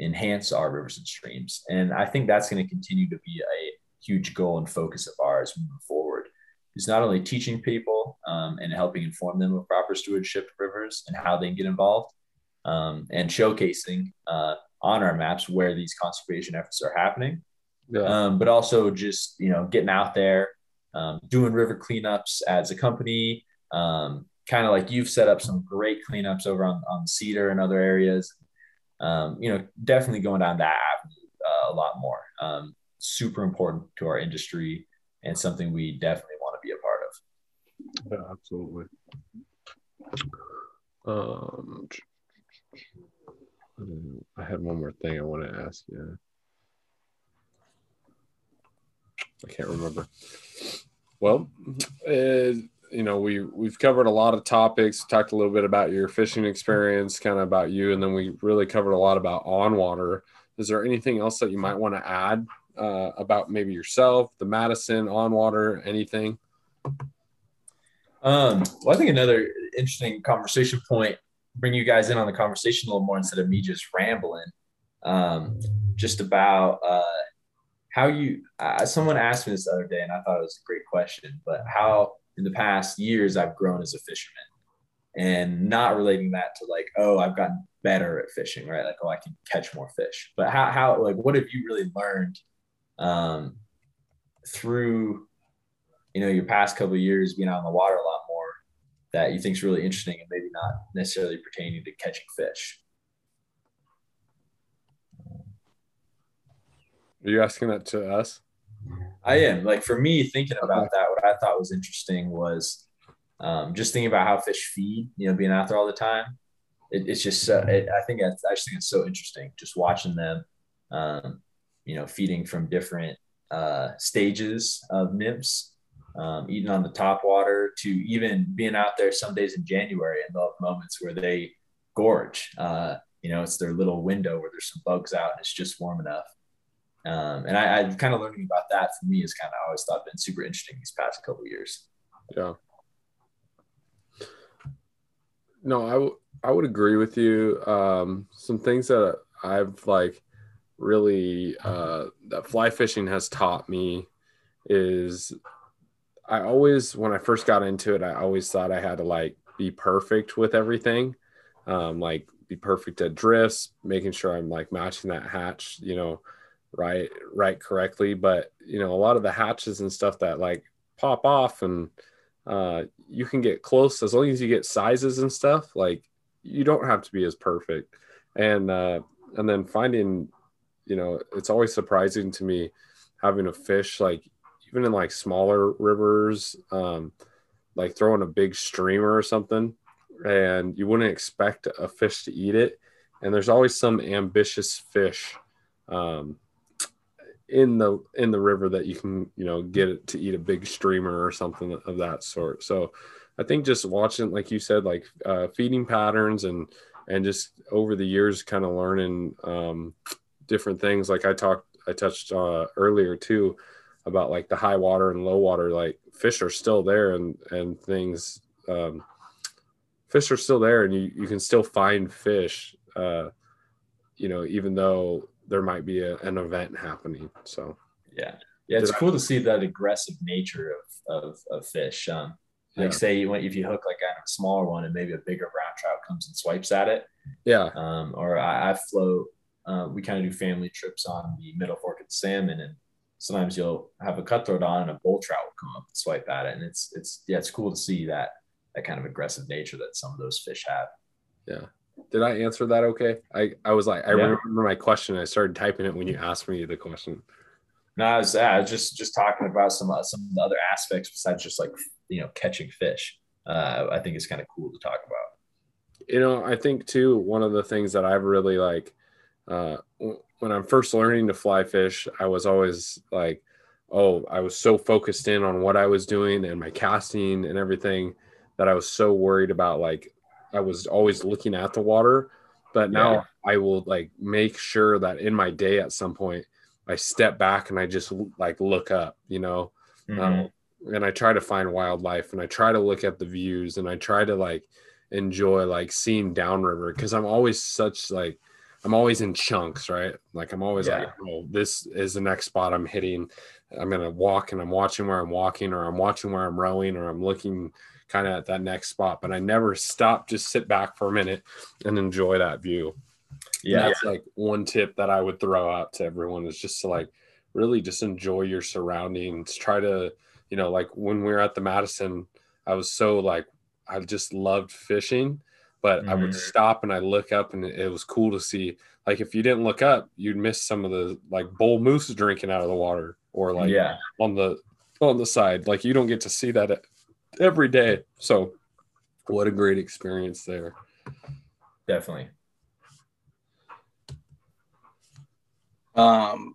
enhance our rivers and streams. And I think that's going to continue to be a huge goal and focus of ours moving forward. Is not only teaching people um, and helping inform them of proper stewardship of rivers and how they can get involved, um, and showcasing uh, on our maps where these conservation efforts are happening, yeah. um, but also just you know getting out there, um, doing river cleanups as a company, um, kind of like you've set up some great cleanups over on, on Cedar and other areas. Um, you know, definitely going down that avenue uh, a lot more. Um, super important to our industry and something we definitely want to be a part of. Yeah, absolutely. Um, I had one more thing I want to ask you. I can't remember. Well, uh, you know, we we've covered a lot of topics. Talked a little bit about your fishing experience, kind of about you, and then we really covered a lot about onWater. Is there anything else that you might want to add uh, about maybe yourself, the Madison onWater, anything? Um, well, I think another interesting conversation point, bring you guys in on the conversation a little more instead of me just rambling, um, just about uh, how you. Uh, someone asked me this the other day, and I thought it was a great question, but how in the past years I've grown as a fisherman, and not relating that to like, oh, I've gotten better at fishing, right? Like, oh, I can catch more fish. But how, how, like, what have you really learned um, through, you know, your past couple years being out in the water a lot more that you think is really interesting and maybe not necessarily pertaining to catching fish? Are you asking that to us? I am. Like for me, thinking about that, what I thought was interesting was um, just thinking about how fish feed. You know, being out there all the time. It, it's just. So, it, I think I just think it's so interesting just watching them. Um, you know, feeding from different uh, stages of nymphs, um, eating on the top water, to even being out there some days in January and those moments where they gorge. Uh, you know, it's their little window where there's some bugs out and it's just warm enough. Um, and I, I kind of learning about that for me is kind of always thought been super interesting these past couple years. Yeah. No, I, w- I would agree with you. Um, some things that I've like really uh, that fly fishing has taught me is I always when I first got into it, I always thought I had to like be perfect with everything, um, like be perfect at drifts, making sure I'm like matching that hatch, you know, right right correctly. But you know, a lot of the hatches and stuff that like pop off and uh, you can get close as long as you get sizes and stuff. Like you don't have to be as perfect, and uh, and then finding you know, it's always surprising to me having a fish like even in like smaller rivers, um, like throwing a big streamer or something, and you wouldn't expect a fish to eat it. And there's always some ambitious fish um, in the in the river that you can you know get it to eat a big streamer or something of that sort. So I think just watching, like you said, like uh, feeding patterns and and just over the years, kind of learning um, different things like i talked i touched uh, earlier too about like the high water and low water like fish are still there and and things um, fish are still there and you, you can still find fish uh, you know even though there might be a, an event happening so. Yeah. Yeah it's Did cool I, to see that aggressive nature of of, of fish um, like yeah. say you if you hook like a smaller one and maybe a bigger brown trout comes and swipes at it. Yeah. Um, or I, I float uh, we kind of do family trips on the middle fork of the salmon and sometimes you'll have a cutthroat on and a bull trout will come up and swipe at it. And it's it's yeah it's cool to see that that kind of aggressive nature that some of those fish have. Yeah Did I answer that okay? I, I was like, I Yeah. remember my question. I started typing it when you asked me the question. No, I was uh, just just talking about some uh, some of the other aspects besides just like you know catching fish. Uh, I think it's kind of cool to talk about. You know, I think too, one of the things that I've really like, uh, when I'm first learning to fly fish, I was always like, oh, I was so focused in on what I was doing and my casting and everything that I was so worried about. Like, I was always looking at the water. But now Yeah. I will like make sure that in my day at some point, I step back and I just like look up, you know, Mhm. um, and I try to find wildlife and I try to look at the views and I try to like enjoy like seeing downriver because I'm always such like I'm always in chunks, right? Like I'm always like, Yeah. oh, this is the next spot I'm hitting. I'm gonna walk and I'm watching where I'm walking, or I'm watching where I'm rowing, or I'm looking kind of at that next spot. But I never stop, just sit back for a minute and enjoy that view. And yeah, that's like one tip that I would throw out to everyone is just to like really just enjoy your surroundings. Try to, you know, like when we were at the Madison, I was so like I just loved fishing, but I would Mhm. stop and I look up and it, it was cool to see. Like if you didn't look up, you'd miss some of the like bull moose drinking out of the water or like yeah, on the on the side. Like you don't get to see that every day. So what a great experience there. definitely. Um,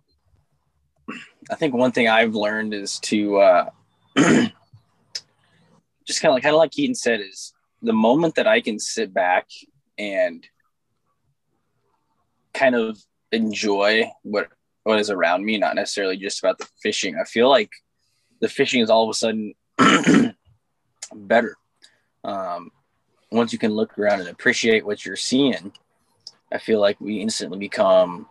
I think one thing I've learned is to uh, (clears throat) just kind of like kind of like Keaton said is the moment that I can sit back and kind of enjoy what what is around me, not necessarily just about the fishing. I feel like the fishing is all of a sudden (clears throat) better. Um, once you can look around and appreciate what you're seeing, I feel like we instantly become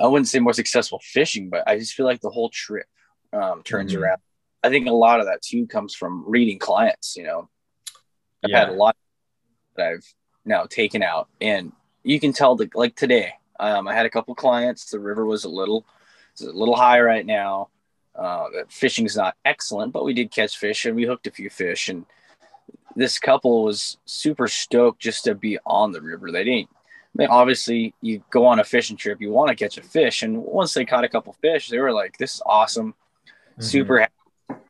I wouldn't say more successful fishing, but I just feel like the whole trip um, turns Mhm. around. I think a lot of that too comes from reading clients. You know, I've Yeah. had a lot that I've now taken out, and you can tell the like today. Um, I had a couple clients. The river was a little, it's a little high right now. Uh, the fishing's not excellent, but we did catch fish and we hooked a few fish. And this couple was super stoked just to be on the river. They didn't I mean, obviously, you go on a fishing trip, you want to catch a fish, and once they caught a couple fish, they were like, "This is awesome, Mhm. super happy,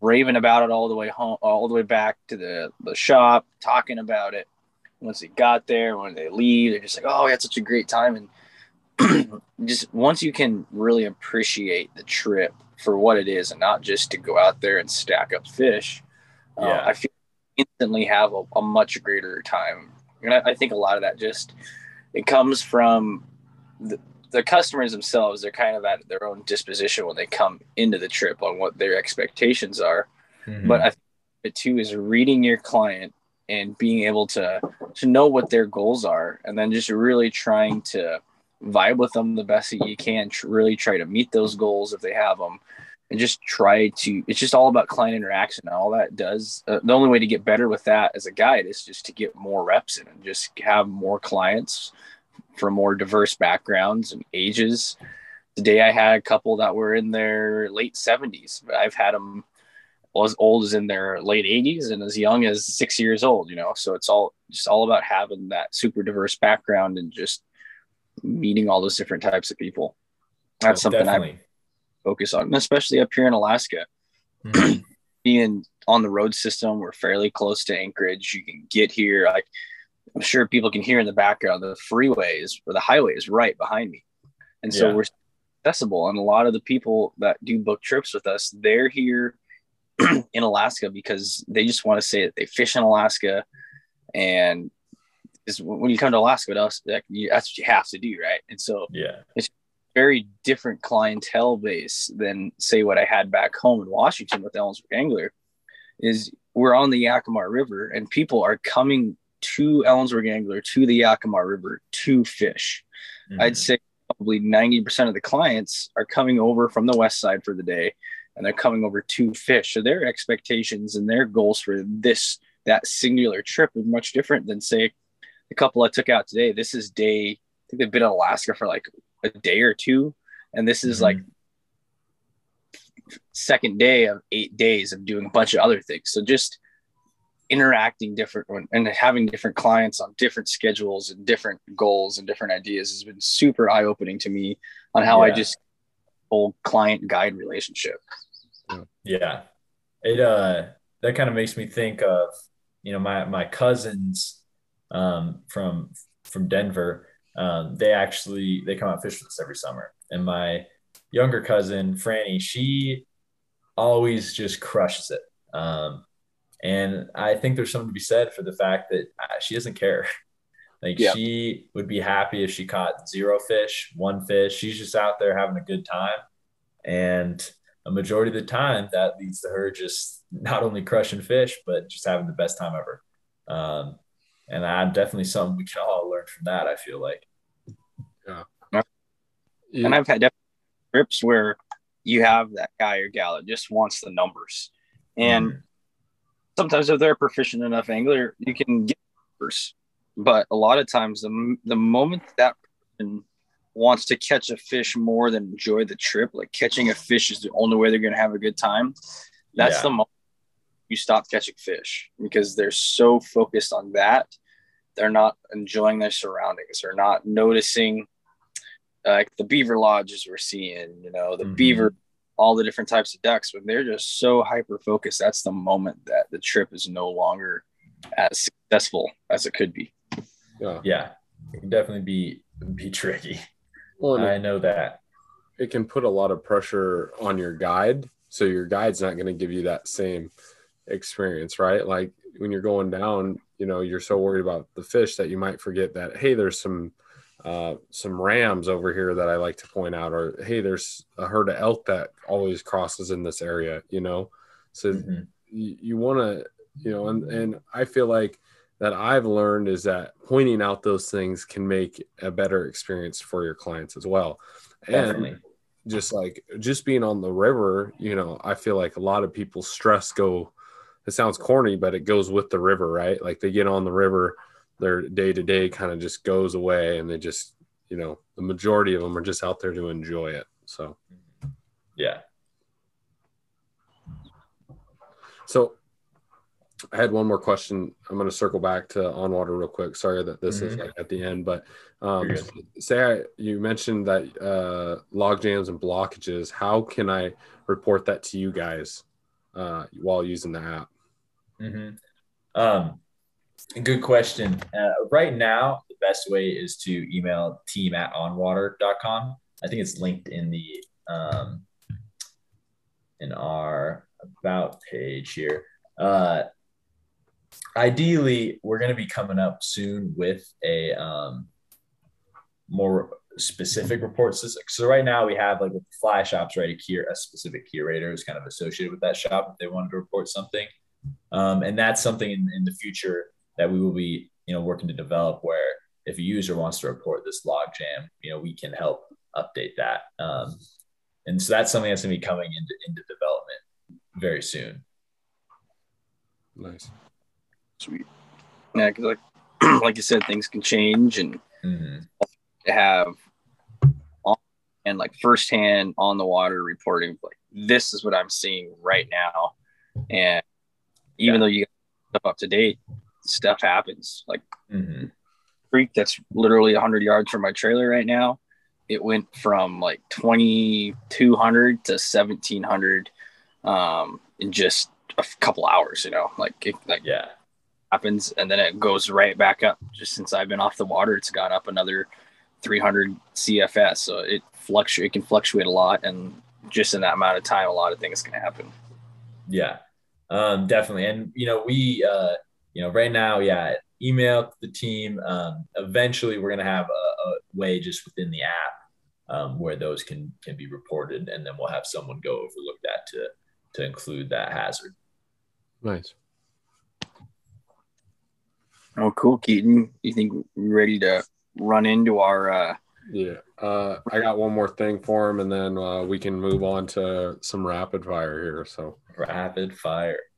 raving about it all the way home, all the way back to the the shop, talking about it." Once they got there, when they leave, they're just like, "Oh, we had such a great time," and (clears throat) just once you can really appreciate the trip for what it is, and not just to go out there and stack up fish, uh, I feel instantly have a, a much greater time. And I, I think a lot of that just it comes from the, the customers themselves they're kind of at their own disposition when they come into the trip on what their expectations are. Mhm. but i think it too is reading your client and being able to to know what their goals are and then just really trying to vibe with them the best that you can tr- really try to meet those goals if they have them and just try to it's just all about client interaction and all that does uh, the only way to get better with that as a guide is just to get more reps in and just have more clients from more diverse backgrounds and ages. Today i had a couple that were in their late 70s but i've had them as old as in their late 80s and as young as six years old you know? So it's all just all about having that super diverse background and just meeting all those different types of people that's something i focus on, and especially up here in Alaska. Mhm. (clears throat) Being on the road system, we're fairly close to Anchorage. You can get here. Like I'm sure people can hear in the background, the freeways or the highway is right behind me, and so Yeah. we're accessible. And a lot of the people that do book trips with us, they're here (clears throat) in Alaska because they just want to say that they fish in Alaska, and is when you come to Alaska, what else? That, you, that's what you have to do, right? And so yeah, it's very different clientele base than say what I had back home in Washington with Ellensburg Angler is we're on the Yakima River and people are coming to Ellensburg Angler to the Yakima River to fish. Mhm. I'd say probably 90% of the clients are coming over from the west side for the day and they're coming over to fish. So their expectations and their goals for this that singular trip is much different than say the couple I took out today. This is day I think they've been in Alaska for like a day or two and this is Mhm. like second day of eight days of doing a bunch of other things so just interacting different and having different clients on different schedules and different goals and different ideas has been super eye opening to me on how yeah. I just whole client guide relationship. Yeah. It uh that kind of makes me think of you know my my cousins um from from Denver um they actually they come out fish with us every summer and my younger cousin Franny she always just crushes it um and I think there's something to be said for the fact that uh, she doesn't care. (laughs) Like yep. she would be happy if she caught zero fish, one fish. She's just out there having a good time. And a majority of the time that leads to her just not only crushing fish, but just having the best time ever. Um, and I'm definitely something we can all learn from that. I feel like. Yeah. And I've had trips where you have that guy or gal that just wants the numbers. And mm sometimes if they're a proficient enough angler, you can get numbers. But a lot of times, the, the moment that person wants to catch a fish more than enjoy the trip, like catching a fish is the only way they're going to have a good time, that's yeah. the moment you stop catching fish because they're so focused on that. They're not enjoying their surroundings. They're not noticing like the beaver lodges we're seeing, you know, the mm-hmm. beaver all the different types of ducks, when they're just so hyper focused. That's the moment that the trip is no longer as successful as it could be. Yeah, yeah, it can definitely be be tricky. Well, I know that it can put a lot of pressure on your guide, so your guide's not going to give you that same experience, right? Like when you're going down, you know, you're so worried about the fish that you might forget that hey, there's some uh, some rams over here that I like to point out, or hey, there's a herd of elk that always crosses in this area, you know. So mm-hmm. you, you want to, you know, and and I feel like that I've learned is that pointing out those things can make a better experience for your clients as well. Definitely. And just like just being on the river, you know, I feel like a lot of people stress go. It sounds corny, but it goes with the river, right? Like they get on the river their day to day kind of just goes away and they just you know the majority of them are just out there to enjoy it so. Yeah. So i had one more question. I'm going to circle back to onWater real quick. Sorry that this mm-hmm. is like at the end but um, say I, you mentioned that uh, log jams and blockages. How can i report that to you guys uh, while using the app mm-hmm. um, Good question. Uh, right now, the best way is to email team at onwater.com. I think it's linked in the um, in our about page here. Uh, ideally, we're going to be coming up soon with a um, more specific report system. So right now we have like fly shops, right? A, cure, a specific curator is kind of associated with that shop if they wanted to report something. Um, and that's something in, in the future that we will be, you know, working to develop where if a user wants to report this log jam, you know, we can help update that. Um, and so that's something that's going to be coming into, into development very soon. Nice. Sweet. Yeah. Cause like, (clears throat) like you said, things can change and mm-hmm. have on, and like firsthand on the water reporting, like this is what I'm seeing right now. And even yeah. though you stuff up to date, stuff happens. Like mm-hmm. creek that's literally 100 yards from my trailer right now. It went from like 2200 to 1700 um, in just a couple hours. You know, like it, like yeah, happens, and then it goes right back up. Just since I've been off the water, it's gone up another 300 CFS. So it fluctuate. It can fluctuate a lot, and just in that amount of time, a lot of things can happen. Yeah, um, definitely. And you know, we uh, you know, right now, yeah, email the team. Um, eventually, we're going to have a, a, way just within the app um, where those can can be reported, and then we'll have someone go overlook that to to include that hazard. Nice. Oh, cool, Keaton. You think we're ready to run into our? Uh... Yeah, uh, I got one more thing for him, and then uh, we can move on to some rapid fire here. So rapid fire. (sighs)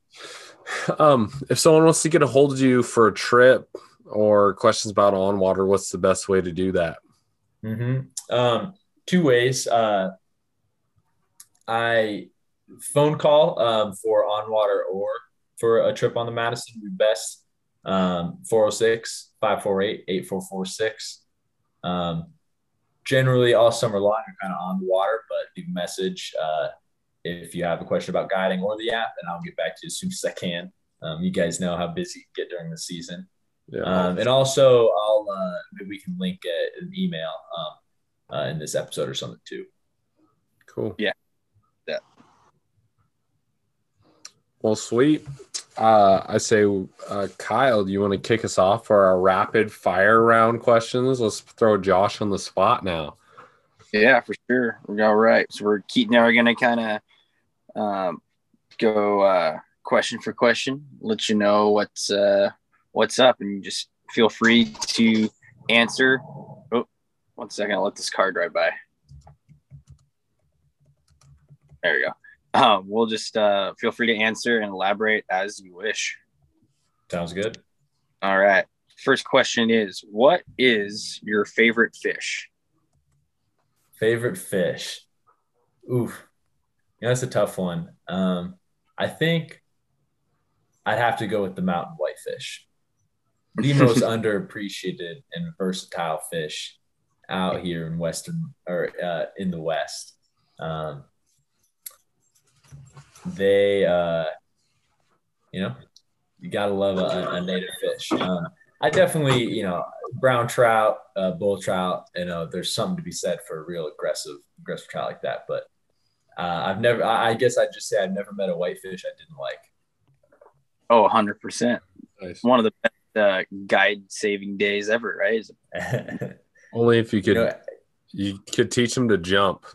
Um, if someone wants to get a hold of you for a trip or questions about onWater, what's the best way to do that? Mm-hmm. Um, two ways. Uh, I phone call um, for onWater or for a trip on the Madison, would be best. Um, 406 548 8446. Um, generally, all summer long, you're kind of on the water, but leave a message uh, if you have a question about guiding or the app, and I'll get back to you as soon as I can. Um, you guys know how busy you get during the season. Yeah. Um, and also, I'll uh, maybe we can link a, an email um, uh, in this episode or something too. cool. Yeah. Yeah. Well, sweet. Uh, I say, uh, Kyle, do you want to kick us off for our rapid fire round questions? Let's throw Josh on the spot now. Yeah, for sure. All right. So we're and I are gonna kind of um, go uh, question for question, let you know what's uh, what's up, and just feel free to answer. Oh, one second. I'll let this car drive by. There you go. Um, we'll just uh, feel free to answer and elaborate as you wish. Sounds good. All right. First question is What is your favorite fish? Favorite fish? Oof. Yeah, that's a tough one. Um, I think I'd have to go with the mountain whitefish. The (laughs) most underappreciated and versatile fish out here in Western or uh, in the West. Um, they, uh, you know, you gotta love a, a native fish. Um, I definitely, you know, brown trout, uh, bull trout. You know, there's something to be said for a real aggressive, aggressive trout like that. But uh, I've never. I I guess I'd just say I've never met a whitefish I didn't like. Oh, 100%. Nice. One of the best uh, guide saving days ever, right? (laughs) Only if you you could, know, you could teach them to jump.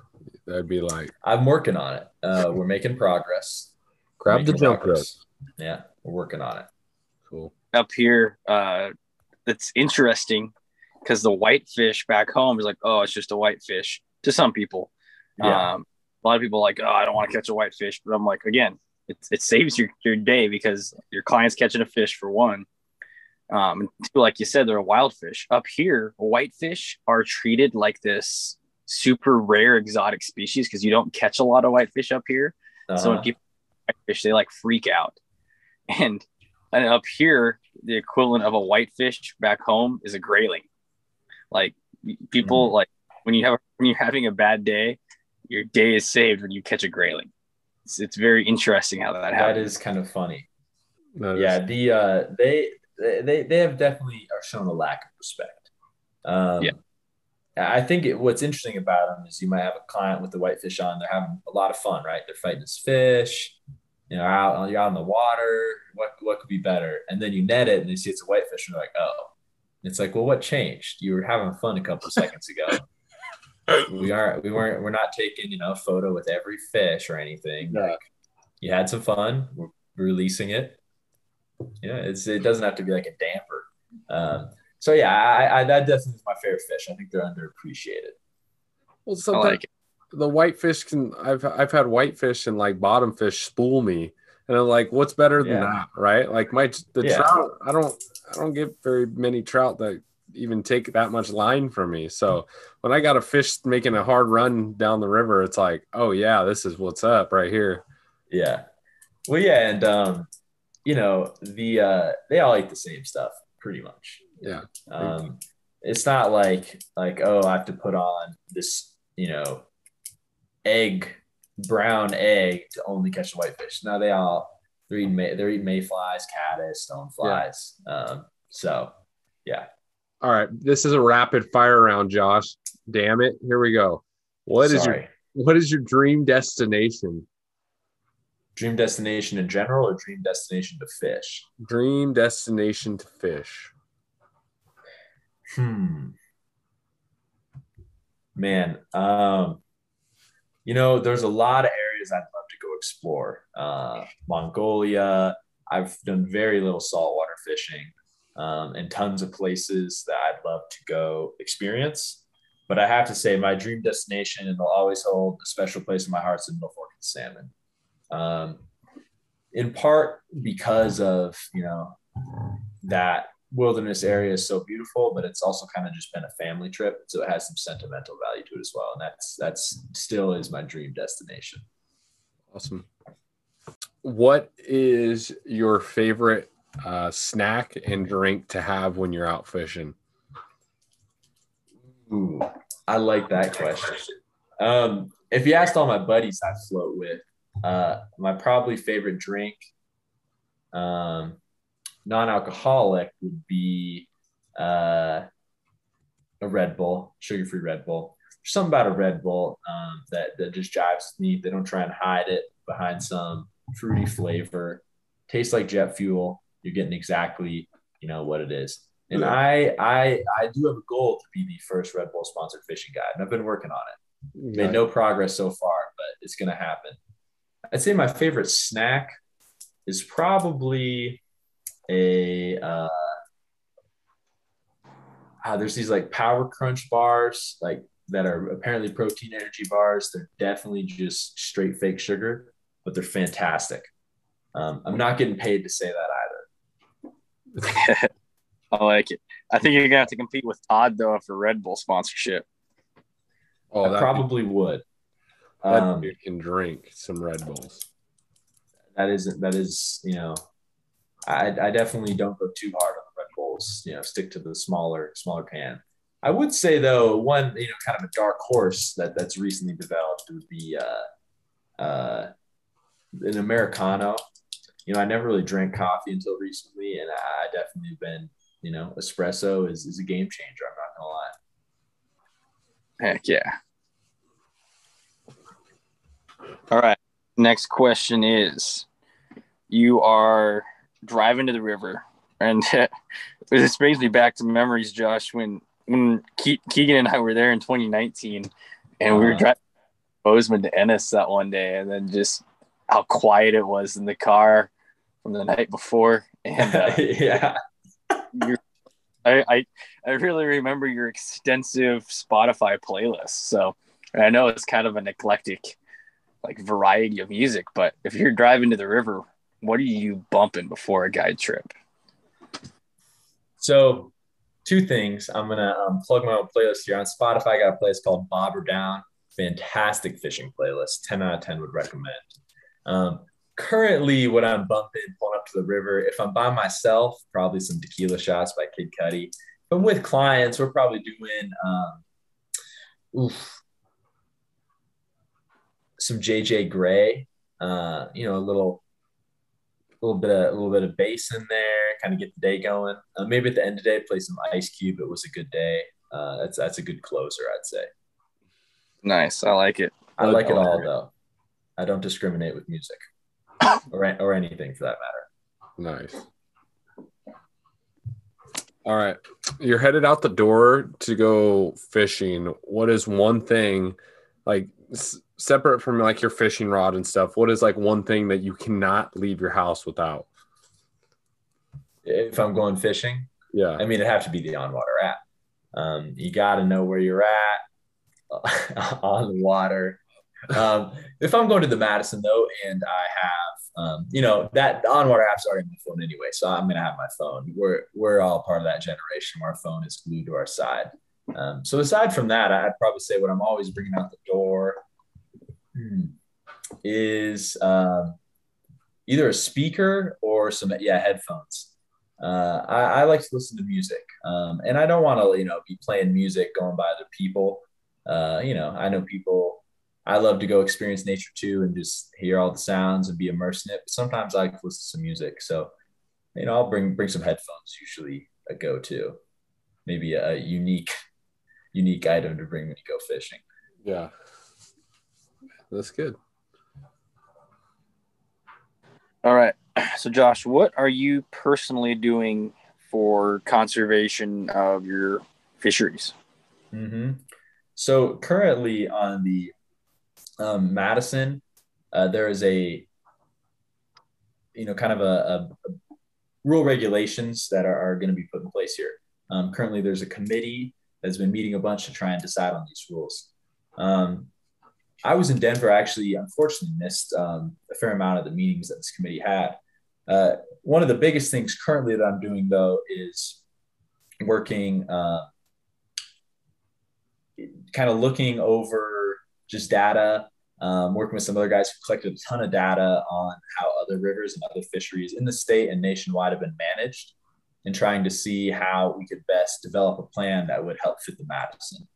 That'd be like I'm working on it. Uh, we're making progress. grab the Making jump rope. Yeah, we're working on it. Cool. Up here, uh, it's interesting because the whitefish back home is like, oh, it's just a whitefish to some people. Yeah. Um, a lot of people are like, oh, I don't want to catch a whitefish. But I'm like, again, it, it saves your, your day because your client's catching a fish for one. Um, two, like you said, they're a wild fish. Up here, whitefish are treated like this super rare exotic species because you don't catch a lot of whitefish up here. So when Uh-huh. people whitefish, they like freak out. (laughs) And, and up here, the equivalent of a whitefish back home is a grayling. Like people like when you have when you're having a bad day, your day is saved when you catch a grayling. It's, it's very interesting how that that happens. is kind of funny. That is- yeah the uh they they they have definitely are shown a lack of respect um Yeah. I think it, what's interesting about them is you might have a client with the whitefish on they're having a lot of fun right? They're fighting this fish you know out you're out in the water what what could be better? And then you net it and they see it's a whitefish and they're like oh. It's like well what changed? You were having fun a couple of seconds ago. (laughs) We aren't we weren't we're not taking you know a photo with every fish or anything. Yeah. like you had some fun we're releasing it. Yeah, it's it doesn't have to be like a damper. Um so yeah i i that definitely is my favorite fish i think they're underappreciated Well, I sometimes like it. the whitefish can. I've I've had whitefish and like bottom fish spool me, and I'm like, what's better than Yeah. that, right? Like my the Yeah. trout. I don't I don't get very many trout that even take that much line from me. So when I got a fish making a hard run down the river, it's like, oh yeah, this is what's up right here. yeah well yeah and um you know the uh they all eat the same stuff pretty much Yeah. um it's not like like oh i have to put on this you know egg brown egg to only catch the whitefish Now they all they're eating may, they're eating mayflies caddis stoneflies um so yeah All right, this is a rapid fire round, Josh. Damn it, here we go. What is your what is your dream destination? dream destination in general or dream destination to fish Dream destination to fish. Hmm. Man, um, you know, there's a lot of areas I'd love to go explore. Uh, Mongolia. I've done very little saltwater fishing, um, and tons of places that I'd love to go experience. But I have to say, my dream destination, and they'll always hold a special place in my heart, is in Norfolk and Salmon. Um, in part because of you know that wilderness area is so beautiful, but it's also kind of just been a family trip, so it has some sentimental value to it as well, and that's that's still is my dream destination. Awesome. what is your favorite uh, snack and drink to have when you're out fishing? Ooh, I like that question. Um, if you asked all my buddies I float with, uh, my probably favorite drink, um, non-alcoholic, would be uh, a Red Bull, sugar-free Red Bull. There's something about a Red Bull um, that that just jives me. They don't try and hide it behind some fruity flavor. Tastes like jet fuel. You're getting exactly you know what it is. And I I I do have a goal to be the first Red Bull sponsored fishing guide, and I've been working on it. Made no progress so far, but it's gonna happen. I'd say my favorite snack is probably a uh, uh, there's these like power crunch bars like that are apparently protein energy bars they're definitely just straight fake sugar but they're fantastic um, i'm not getting paid to say that either (laughs) I like it. I think you're gonna have to compete with Todd though for Red Bull sponsorship. Oh, i that probably would that um, dude can drink some Red Bulls. that isn't that is you know I, I definitely don't go too hard on the red bulls you know stick to the smaller smaller can i would say though one you know kind of a dark horse that that's recently developed would be uh uh an americano you know i never really drank coffee until recently and i definitely been you know espresso is, is a game changer i'm not gonna lie Heck yeah. All right. Next question is you are driving to the river and (laughs) this brings me back to memories, Josh, when when Ke- Keegan and I were there in 2019 and we were Uh-huh. driving Bozeman to Ennis that one day and then just how quiet it was in the car from the night before. And uh, (laughs) yeah I, I I really remember your extensive Spotify playlist. So and I know it's kind of an eclectic like variety of music, but if you're driving to the river, what are you bumping before a guide trip? So, two things. I'm gonna um, plug my own playlist here on Spotify. I got a playlist called Bobber Down. Fantastic fishing playlist. Ten out of ten would recommend. Um, currently, what I'm bumping, pulling up to the river. If I'm by myself, probably some Tequila Shots by Kid Cudi. If I'm with clients, we're probably doing um, oof, some JJ Grey. Uh, you know, a little little bit of a little bit of bass in there, kind of get the day going. Uh, maybe at the end of the day, play some Ice Cube. It was a good day. Uh, that's that's a good closer, I'd say. Nice. I like it. I like it all though. I don't discriminate with music or or anything for that matter. Nice. All right. You're headed out the door to go fishing. What is one thing like s- separate from like your fishing rod and stuff? What is like one thing that you cannot leave your house without? If I'm going fishing, Yeah. I mean, it'd have to be the onWater app. Um, you got to know where you're at (laughs) on the water. Um, if I'm going to the Madison though, and I have, um, you know, that the onWater app's already on my phone anyway, so I'm gonna have my phone. We're we're all part of that generation where our phone is glued to our side. Um, so aside from that, I'd probably say what I'm always bringing out the door hmm, is um, either a speaker or some yeah headphones. Uh, I, I like to listen to music, um, and I don't want to you know be playing music going by other people. Uh, you know, I know people. I love to go experience nature too, and just hear all the sounds and be immersed in it. But sometimes I like to listen to some music, so you know I'll bring bring some headphones. Usually a go to, maybe a unique unique item to bring when you go fishing. Yeah. That's good. All right. So, Josh, what are you personally doing for conservation of your fisheries? Mm-hmm. So currently on the um, Madison, uh, there is a you know kind of a, a, a rule regulations that are, are going to be put in place here. Um, currently, there's a committee that's been meeting a bunch to try and decide on these rules. Um, I was in Denver. Actually, unfortunately, missed um, a fair amount of the meetings that this committee had. Uh, one of the biggest things currently that I'm doing, though, is working, uh, kind of looking over just data um, working with some other guys who collected a ton of data on how other rivers and other fisheries in the state and nationwide have been managed and trying to see how we could best develop a plan that would help fit the Madison.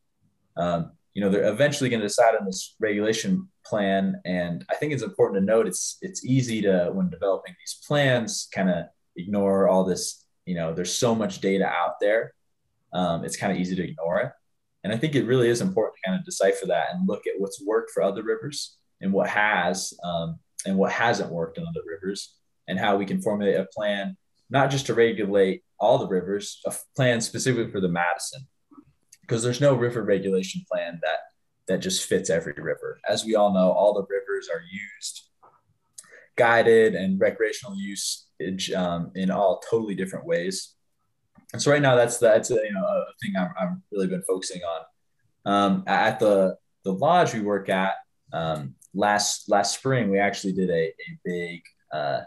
Um, you know, they're eventually going to decide on this regulation plan, and I think it's important to note it's it's easy to when developing these plans kind of ignore all this. You know, there's so much data out there. Um, it's kind of easy to ignore it, and I think it really is important to kind of decipher that and look at what's worked for other rivers and what has um, and what hasn't worked in other rivers, and how we can formulate a plan not just to regulate all the rivers, a plan specifically for the Madison, because there's no river regulation plan that that just fits every river. As we all know, all the rivers are used guided and recreational usage um, in all totally different ways. And so right now, that's that's a, you know a thing I'm, I'm really been focusing on. Um, at the the lodge we work at um, last last spring, we actually did a, a big uh,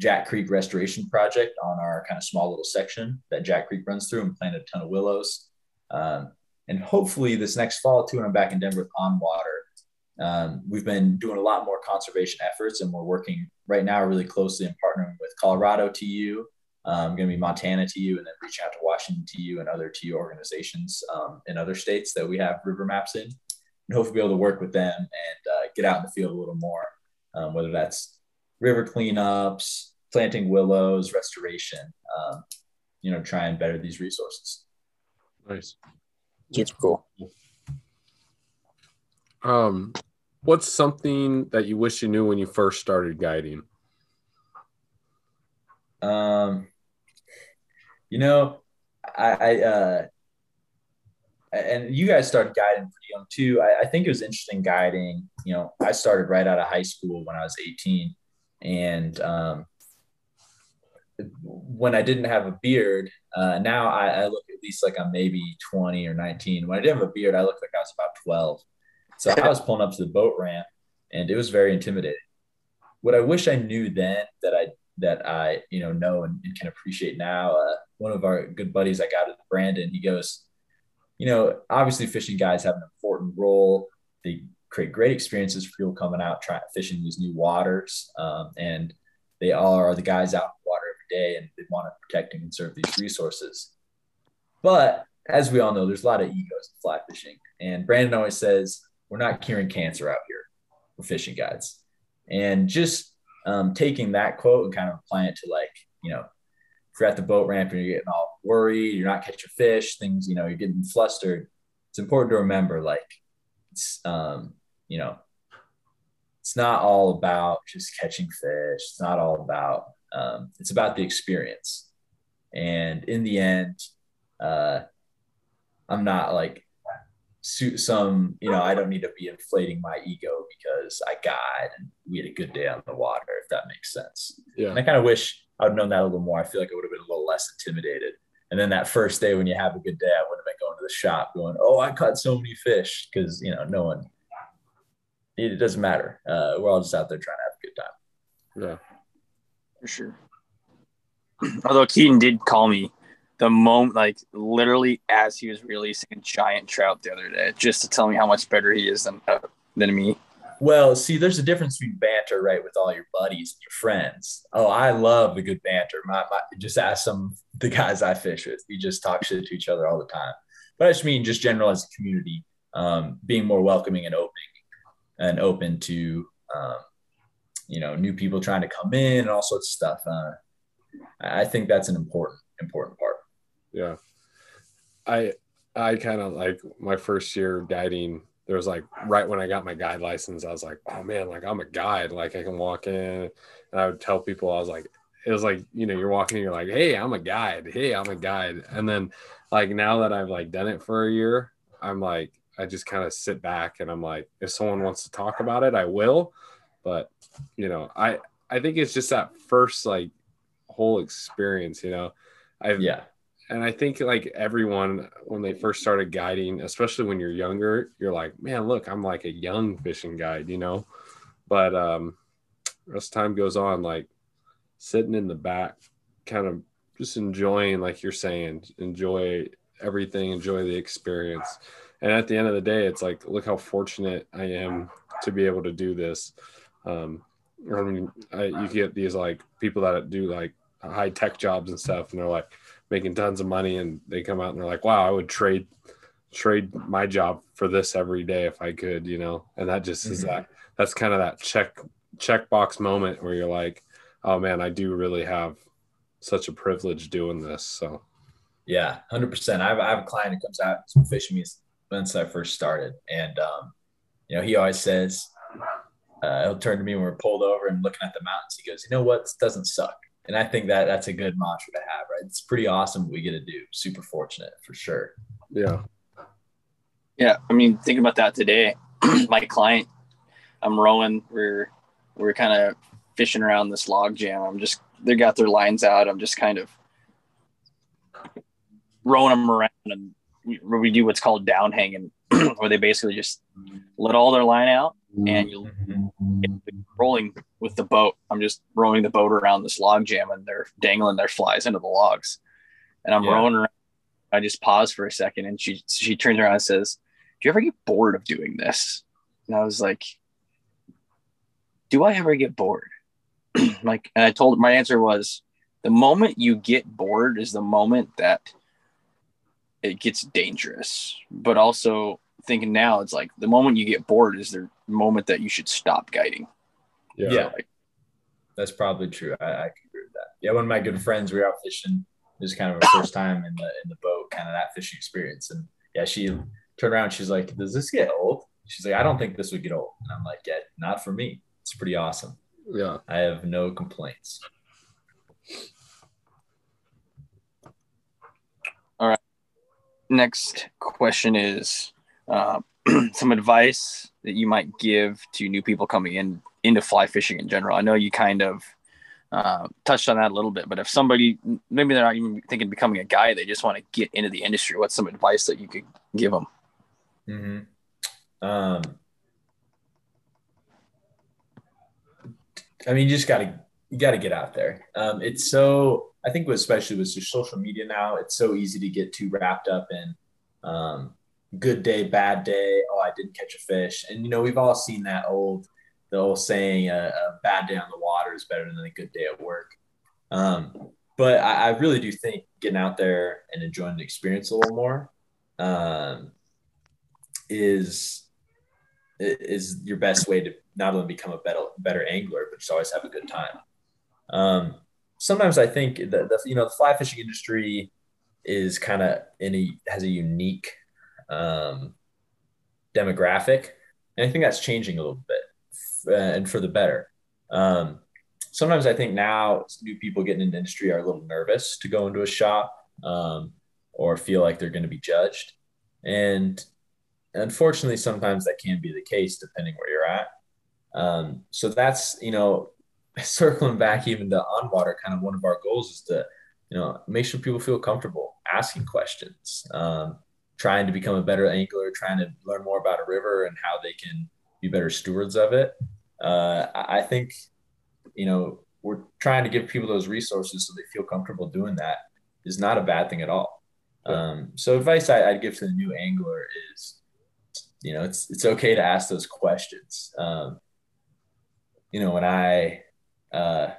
Jack Creek restoration project on our kind of small little section that Jack Creek runs through and planted a ton of willows. Um, and hopefully this next fall too, when I'm back in Denver onWater, um, we've been doing a lot more conservation efforts and we're working right now really closely and partnering with Colorado TU, um, going to be Montana TU, and then reaching out to Washington TU and other TU organizations um, in other states that we have river maps in, and hopefully be able to work with them and uh, get out in the field a little more, um, whether that's river cleanups, planting willows, restoration, um, you know, try and better these resources. Nice. Super cool. Um, what's something that you wish you knew when you first started guiding? Um, you know, I, I uh, and you guys started guiding pretty young too. I, I, think it was interesting guiding. You know, I started right out of high school when I was 18, and um, when I didn't have a beard, uh, now I, I, look at least like I'm maybe 20 or 19. When I didn't have a beard, I looked like I was about 12. So I was pulling up to the boat ramp, and it was very intimidating. What I wish I knew then that I that I you know know and, and can appreciate now. Uh, one of our good buddies I got at Brandon, he goes, you know, obviously fishing guys have an important role. They create great experiences for people coming out fishing these new waters, um, and they are the guys out in the water every day, and they want to protect and conserve these resources. But as we all know, there's a lot of egos in fly fishing, and Brandon always says we're not curing cancer out here. We're fishing guides, and just um, taking that quote and kind of applying it to like you know if you're at the boat ramp and you're getting all worried, you're not catching fish, things, you know, you're getting flustered. It's important to remember, like, it's, um, you know, it's not all about just catching fish. It's not all about, um, it's about the experience. And in the end, uh, I'm not like some, you know, I don't need to be inflating my ego because I guide and we had a good day on the water, if that makes sense. Yeah. And I kind of wish I would have known that a little more. I feel like I would have been a little less intimidated. And then that first day when you have a good day, I wouldn't have been going to the shop going, "Oh, I caught so many fish," because you know no one. It doesn't matter. Uh, we're all just out there trying to have a good time. Yeah, for sure. (clears throat) Although Keaton did call me the moment, like literally as he was releasing a giant trout the other day, just to tell me how much better he is than uh, than me. Well, see, there's a difference between banter, right, with all your buddies and your friends. Oh, I love the good banter. My, my, just ask some the guys I fish with. We just talk shit to each other all the time. But I just mean just general as a community, um, being more welcoming and open and open to um, you know new people trying to come in and all sorts of stuff. Uh, I think that's an important important part. Yeah, I I kind of like my first year guiding there was like right when I got my guide license, I was like, oh man, like I'm a guide, like I can walk in and I would tell people, I was like, it was like, you know, you're walking, you're like, hey, I'm a guide. Hey, I'm a guide. And then like now that I've like done it for a year, I'm like, I just kind of sit back and I'm like, if someone wants to talk about it, I will. But you know, I I think it's just that first like whole experience, you know. I've yeah and I think like everyone when they first started guiding, especially when you're younger, you're like, man, look, I'm like a young fishing guide, you know. But um as time goes on, like sitting in the back, kind of just enjoying, like you're saying, enjoy everything, enjoy the experience. And at the end of the day, it's like, look how fortunate I am to be able to do this. Um, I mean, I, you get these like people that do like high tech jobs and stuff, and they're like making tons of money, and they come out and they're like, wow, I would trade trade my job for this every day if I could, you know. And that just mm-hmm. is that that's kind of that check checkbox moment where you're like, oh man, I do really have such a privilege doing this. So yeah, hundred percent. I have I have a client who comes out and fishing me since I first started, and um, you know, he always says uh, he'll turn to me when we're pulled over and looking at the mountains. He goes, "You know what? This doesn't suck." And I think that that's a good mantra to have, right? It's pretty awesome what we get to do. Super fortunate for sure. Yeah. Yeah. I mean, think about that today. (clears throat) My client, I'm rowing. We're we're kind of fishing around this log jam. I'm just they got their lines out. I'm just kind of rowing them around and we, we do what's called down hanging, (clears throat) where they basically just let all their line out and you mm-hmm. rolling with the boat. I'm just rowing the boat around this log jam and they're dangling their flies into the logs. And I'm yeah. rowing around. I just pause for a second and she she turns around and says, Do you ever get bored of doing this? And I was like, Do I ever get bored? (clears throat) like and I told my answer was the moment you get bored is the moment that it gets dangerous. But also thinking now, it's like the moment you get bored is the moment that you should stop guiding. Yeah. yeah. Like, That's probably true. I, I can agree with that. Yeah, one of my good friends, we were out fishing. It was kind of our first time in the in the boat, kind of that fishing experience. And yeah, she turned around. She's like, "Does this get old?" She's like, "I don't think this would get old." And I'm like, "Yeah, not for me. It's pretty awesome." Yeah, I have no complaints. Next question is uh, (clears throat) some advice that you might give to new people coming in into fly fishing in general. I know you kind of uh, touched on that a little bit, but if somebody maybe they're not even thinking becoming a guy, they just want to get into the industry. What's some advice that you could give them? Mm-hmm. Um, I mean, you just gotta you gotta get out there. Um, it's so I think especially with social media now, it's so easy to get too wrapped up in um, good day, bad day. Oh, I didn't catch a fish, and you know we've all seen that old the old saying, a, a bad day on the water is better than a good day at work. Um, but I, I, really do think getting out there and enjoying the experience a little more um, is is your best way to not only become a better better angler, but just always have a good time. Um, sometimes I think that the you know the fly fishing industry is kind of in a has a unique um, demographic, and I think that's changing a little bit, uh, and for the better. Um, sometimes I think now new people getting into industry are a little nervous to go into a shop um, or feel like they're going to be judged, and unfortunately, sometimes that can be the case depending where you're at. Um, so that's you know (laughs) circling back even to onWater, kind of one of our goals is to, you know, make sure people feel comfortable asking questions, um, trying to become a better angler, trying to learn more about a river and how they can be better stewards of it. Uh, I think, you know, we're trying to give people those resources so they feel comfortable doing that is not a bad thing at all. Um, so advice I, would give to the new angler is, you know, it's it's okay to ask those questions. Um, you know, when I uh,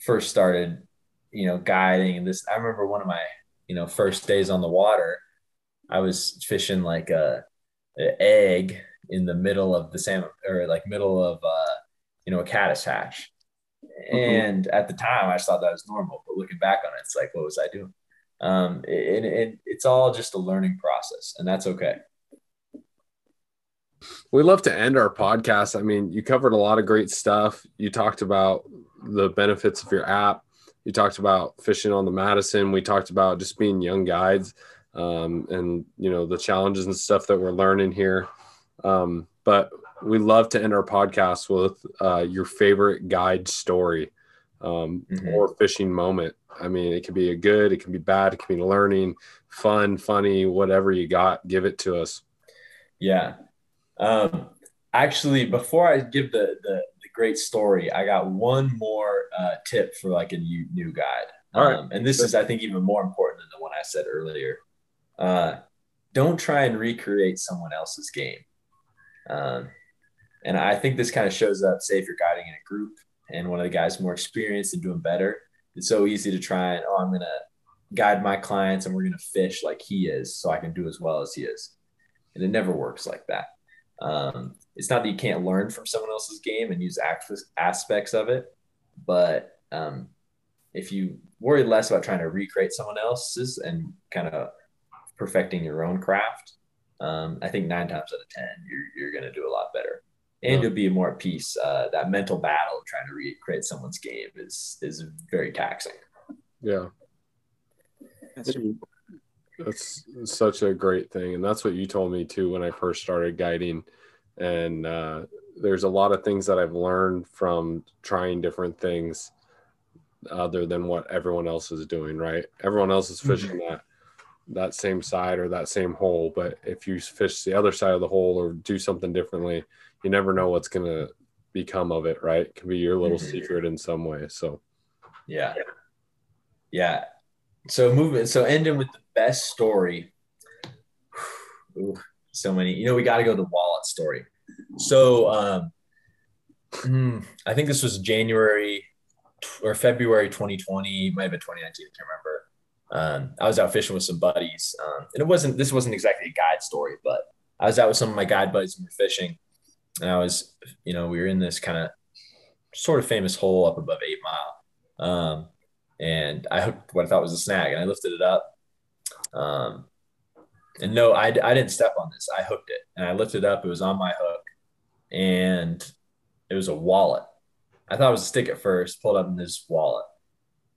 first started, you know, guiding and this, I remember one of my, you know, first days on the water, I was fishing like a, a egg in the middle of the salmon or like middle of, uh, you know, a caddis hatch. Mm-hmm. And at the time I just thought that was normal, but looking back on it, it's like, what was I doing? Um, and, and it's all just a learning process and that's okay we love to end our podcast. I mean, you covered a lot of great stuff. You talked about the benefits of your app. You talked about fishing on the Madison. We talked about just being young guides um, and you know the challenges and stuff that we're learning here. Um, but we love to end our podcast with uh, your favorite guide story um, mm-hmm. or fishing moment. I mean, it can be a good, it can be bad, it can be learning, fun, funny, whatever you got. Give it to us. Yeah, um, actually, before I give the, the, the great story, I got one more uh, tip for like a new new guide. Um, and this is, I think, even more important than the one I said earlier. Uh, don't try and recreate someone else's game. Um, and I think this kind of shows up, say, if you're guiding in a group and one of the guys more experienced and doing better, it's so easy to try and, oh, I'm going to guide my clients and we're going to fish like he is so I can do as well as he is. And it never works like that. Um, it's not that you can't learn from someone else's game and use aspects of it, but um, if you worry less about trying to recreate someone else's and kind of perfecting your own craft, um, I think nine times out of ten you're you're going to do a lot better, and yeah. you'll be more at peace. Uh, that mental battle of trying to recreate someone's game is is very taxing. Yeah, that's, that's such a great thing, and that's what you told me too when I first started guiding. And uh, there's a lot of things that I've learned from trying different things other than what everyone else is doing. Right? Everyone else is fishing mm-hmm. that that same side or that same hole, but if you fish the other side of the hole or do something differently, you never know what's gonna become of it. Right? It can be your little mm-hmm. secret in some way. So, yeah, yeah so moving so ending with the best story. Ooh, so many. You know we got to go the wallet story. So um hmm, i think this was january or february 2020 might have been 2019 i can't remember. Um, i was out fishing with some buddies um, and it wasn't this wasn't exactly a guide story but i was out with some of my guide buddies and we were fishing. And i was you know we were in this kind of sort of famous hole up above eight mile. Um, and I hooked what I thought was a snag, and I lifted it up. Um, and no, I, I didn't step on this. I hooked it, and I lifted it up. It was on my hook, and it was a wallet. I thought it was a stick at first. Pulled up in this wallet.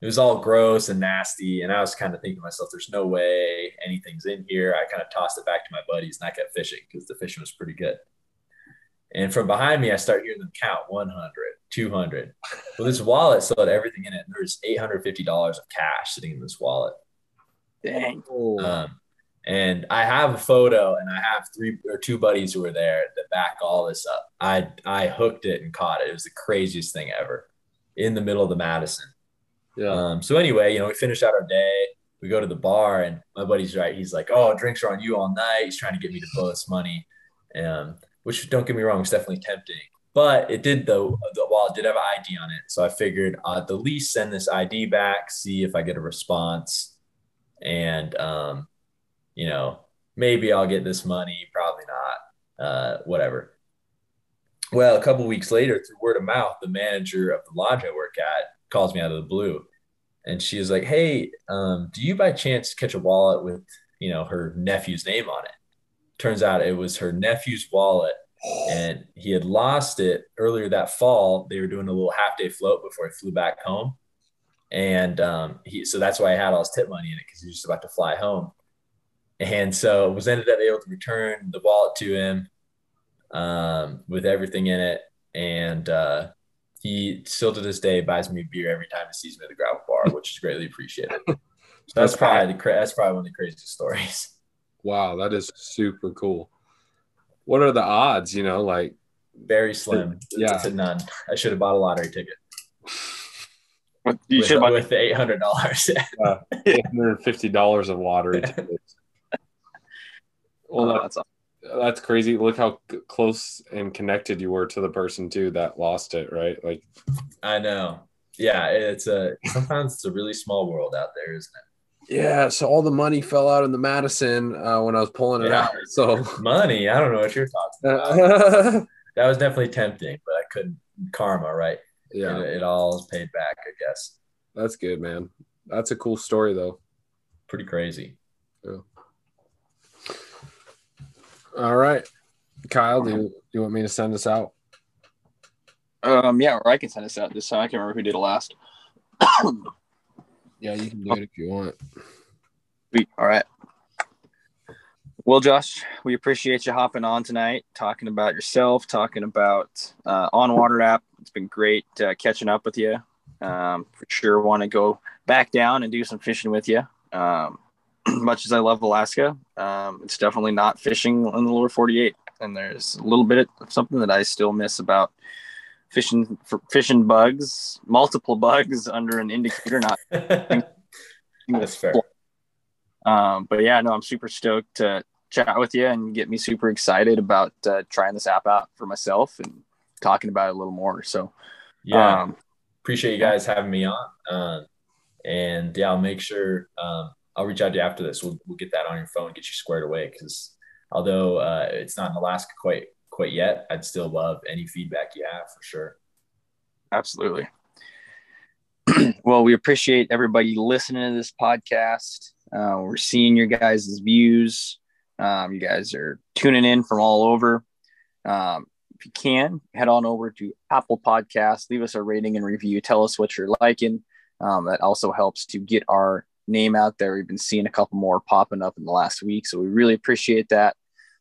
It was all gross and nasty, and I was kind of thinking to myself, "There's no way anything's in here." I kind of tossed it back to my buddies, and I kept fishing because the fishing was pretty good. And from behind me, I start hearing them count 100, 200. Well, this wallet still had everything in it. And there's $850 of cash sitting in this wallet. Dang. Um, and I have a photo and I have three or two buddies who were there that back all this up. I, I hooked it and caught it. It was the craziest thing ever in the middle of the Madison. Yeah. Um, so anyway, you know, we finished out our day. We go to the bar and my buddy's right. He's like, Oh, drinks are on you all night. He's trying to get me to blow us money. And which don't get me wrong, it's definitely tempting. But it did though. The wallet did have an ID on it, so I figured uh, at the least send this ID back, see if I get a response, and um, you know maybe I'll get this money. Probably not. Uh, whatever. Well, a couple weeks later, through word of mouth, the manager of the lodge I work at calls me out of the blue, and she was like, "Hey, um, do you by chance catch a wallet with you know her nephew's name on it?" Turns out it was her nephew's wallet and he had lost it earlier that fall. They were doing a little half day float before he flew back home. And um, he, so that's why I had all his tip money in it because he was just about to fly home. And so was ended up able to return the wallet to him um, with everything in it. And uh, he still to this day buys me beer every time he sees me at the gravel bar, which is greatly appreciated. (laughs) So that's probably the that's probably one of the craziest stories. Wow, that is super cool. What are the odds? You know, like very slim. Yeah, to none. I should have bought a lottery ticket. You should with the eight hundred dollars. uh, eight hundred fifty dollars of lottery tickets. (laughs) (laughs) Well, oh, that's that's crazy. Look how close and connected you were to the person too that lost it, right? Like, I know. Yeah, it's a sometimes it's a really small world out there, isn't it? Yeah, so all the money fell out in the Madison uh, when I was pulling it yeah. out. So money, I don't know what you're talking (laughs) about. that was definitely tempting, but I couldn't karma, right? Yeah, it, it all is paid back, I guess. That's good, man. That's a cool story, though. Pretty crazy. Yeah. All right, Kyle, do you, do you want me to send us out? Um, yeah, or I can send us out this time. I can't remember who did it last. Yeah, you can do it if you want. All right. Well, Josh, we appreciate you hopping on tonight, talking about yourself, talking about uh, onWater app. It's been great uh, catching up with you. Um, for sure, want to go back down and do some fishing with you. Um, (clears throat) much as I love Alaska, um, it's definitely not fishing in the lower 48. And there's a little bit of something that I still miss about fishing for fishing bugs, multiple bugs under an indicator. Not (laughs) that's fair. Um, but yeah, no, I'm super stoked to chat with you and get me super excited about uh, trying this app out for myself and talking about it a little more. So, yeah, um, appreciate you guys having me on. Uh, and yeah, I'll make sure um, I'll reach out to you after this. We'll, we'll get that on your phone, get you squared away. Because although uh, it's not in Alaska quite quite yet, I'd still love any feedback you have for sure. Absolutely. (clears throat) well, we appreciate everybody listening to this podcast. Uh, we're seeing your guys' views. Um, you guys are tuning in from all over. Um, if you can, head on over to Apple Podcasts, leave us a rating and review. Tell us what you're liking. Um, that also helps to get our name out there. We've been seeing a couple more popping up in the last week, so we really appreciate that.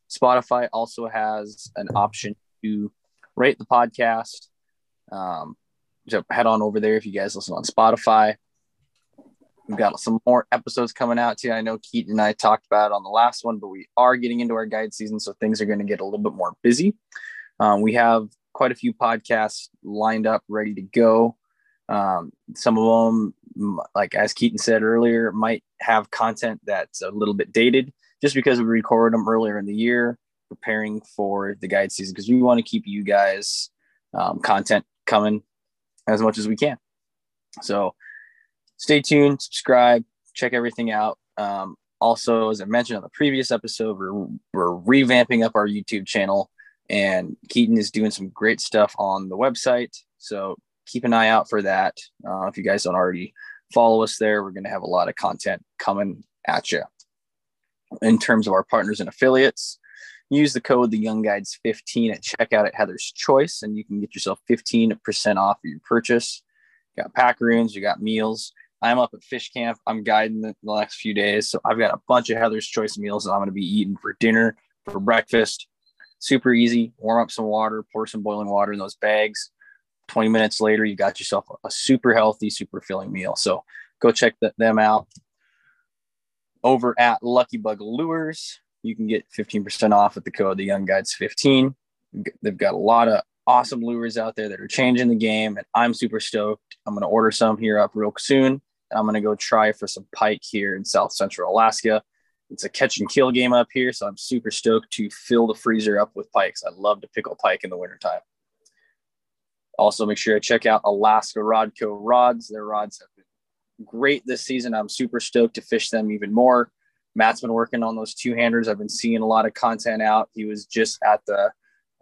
Spotify also has an option to rate the podcast. Um, so head on over there if you guys listen on Spotify. We've got some more episodes coming out too. I know Keaton and I talked about on the last one, but we are getting into our guide season, so things are going to get a little bit more busy. Um, we have quite a few podcasts lined up, ready to go. Um, some of them, like as Keaton said earlier, might have content that's a little bit dated just because we recorded them earlier in the year, preparing for the guide season because we want to keep you guys um, content coming as much as we can. So stay tuned, subscribe, check everything out. Um, also, as I mentioned on the previous episode, we're, we're revamping up our YouTube channel, and Keaton is doing some great stuff on the website. So keep an eye out for that. Uh, if you guys don't already follow us there, we're going to have a lot of content coming at you. In terms of our partners and affiliates, use the code the Young Guides 15 at checkout at Heather's Choice, and you can get yourself 15% off your purchase. You got packaroons, you got meals. I'm up at fish camp. I'm guiding the, the next few days. So I've got a bunch of Heather's Choice meals that I'm going to be eating for dinner, for breakfast. Super easy. Warm up some water, pour some boiling water in those bags. 20 minutes later, you got yourself a, super healthy, super filling meal. So go check the, them out. Over at Lucky Bug Lures, you can get 15% off with the code the Young Guides 15. They've got a lot of awesome lures out there that are changing the game, and I'm super stoked. I'm going to order some here up real soon, and I'm going to go try for some pike here in South Central Alaska. It's a catch and kill game up here, so I'm super stoked to fill the freezer up with pikes. I love to pickle pike in the wintertime. Also, make sure to check out Alaska Rod Co. rods. Their rods have been great this season. I'm super stoked to fish them even more. Matt's been working on those two handers. I've been seeing a lot of content out. He was just at the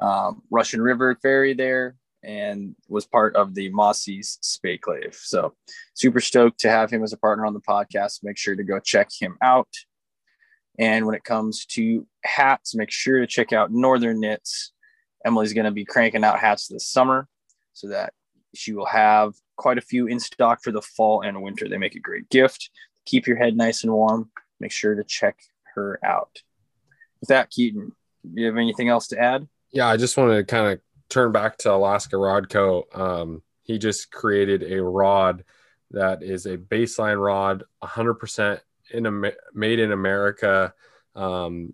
um, Russian River Ferry there and was part of the Mossy's Spey Clave. So super stoked to have him as a partner on the podcast. Make sure to go check him out. And when it comes to hats, make sure to check out Northern Knits. Emily's going to be cranking out hats this summer so that she will have quite a few in stock for the fall and winter. They make a great gift. Keep your head nice and warm. Make sure to check her out. With that, Keaton, do you have anything else to add? Yeah, I just want to kind of turn back to Alaska Rod Co. Um, he just created a rod that is a baseline rod, 100% in a, made in America, um,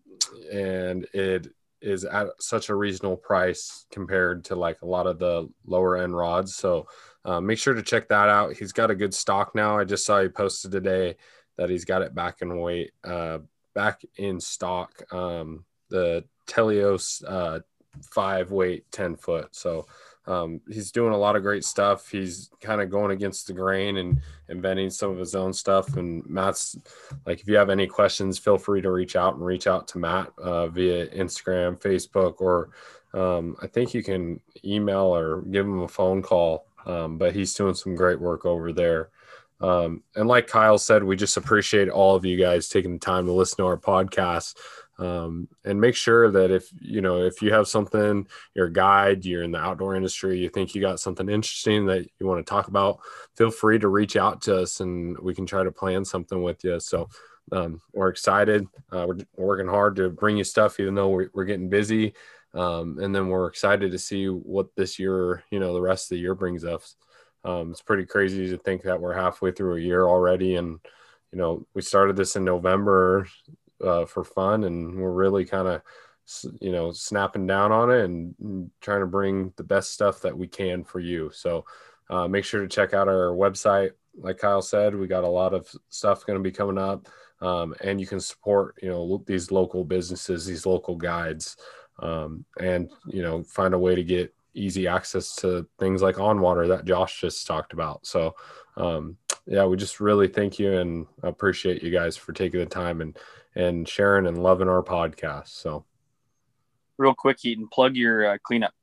and it is at such a reasonable price compared to like a lot of the lower end rods. So uh, make sure to check that out. He's got a good stock now. I just saw he posted today that he's got it back in weight, uh, back in stock. Um, the Telios uh, five weight, 10 foot. So um, he's doing a lot of great stuff. He's kind of going against the grain and inventing some of his own stuff. And Matt's like, if you have any questions, feel free to reach out and reach out to Matt uh, via Instagram, Facebook, or um, I think you can email or give him a phone call. Um, but he's doing some great work over there. Um, and like Kyle said, we just appreciate all of you guys taking the time to listen to our podcast um, and make sure that if you know if you have something you're a guide you're in the outdoor industry you think you got something interesting that you want to talk about feel free to reach out to us and we can try to plan something with you. So um, we're excited. Uh, we're, working hard to bring you stuff even though we're, we're getting busy. Um, and then we're excited to see what this year you know the rest of the year brings us. Um, it's pretty crazy to think that we're halfway through a year already and you know we started this in november uh, for fun, and we're really kind of you know snapping down on it and trying to bring the best stuff that we can for you. So uh, make sure to check out our website. Like Kyle said, we got a lot of stuff going to be coming up. um, and you can support you know these local businesses, these local guides, um, and you know find a way to get easy access to things like onWater that Josh just talked about. So um, yeah, we just really thank you and appreciate you guys for taking the time and and sharing and loving our podcast. So real quick, Keaton, plug your uh, cleanup.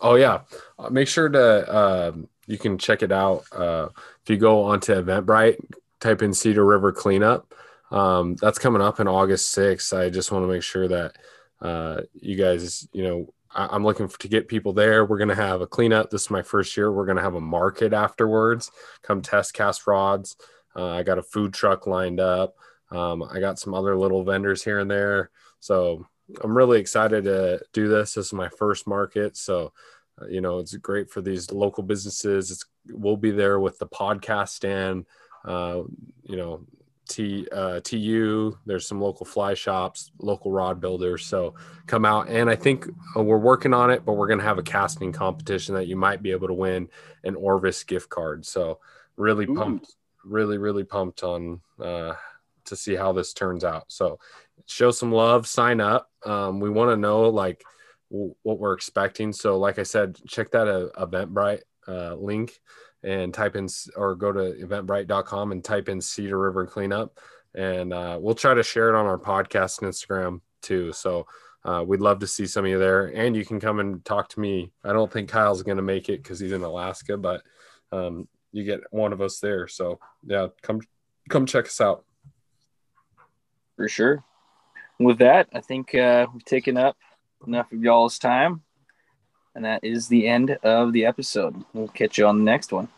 Oh yeah, uh, make sure to uh, you can check it out uh, if you go onto Eventbrite, type in Cedar River Cleanup. Um, that's coming up in August 6th. I just want to make sure that uh, you guys, you know, I, am looking for, to get people there. We're going to have a cleanup. This is my first year. We're going to have a market afterwards. Come test cast rods. Uh, I got a food truck lined up. Um, I got some other little vendors here and there. So I'm really excited to do this. This is my first market. So, uh, you know, it's great for these local businesses. It's, we'll be there with the podcast stand, uh, you know, T, uh, TU. There's some local fly shops, local rod builders. So come out. And I think uh, we're working on it, but we're going to have a casting competition that you might be able to win an Orvis gift card. So really Ooh. pumped, really, really pumped on uh, to see how this turns out. So show some love, sign up. Um, we want to know like w- what we're expecting. So like I said, check that uh, Eventbrite uh, link and type in or go to eventbrite.com and type in Cedar River Cleanup. And uh, we'll try to share it on our podcast and Instagram too. So uh, we'd love to see some of you there. And you can come and talk to me. I don't think Kyle's going to make it because he's in Alaska, but um, you get one of us there. So yeah, come come check us out. For sure. With that, I think uh, we've taken up enough of y'all's time. And that is the end of the episode. We'll catch you on the next one.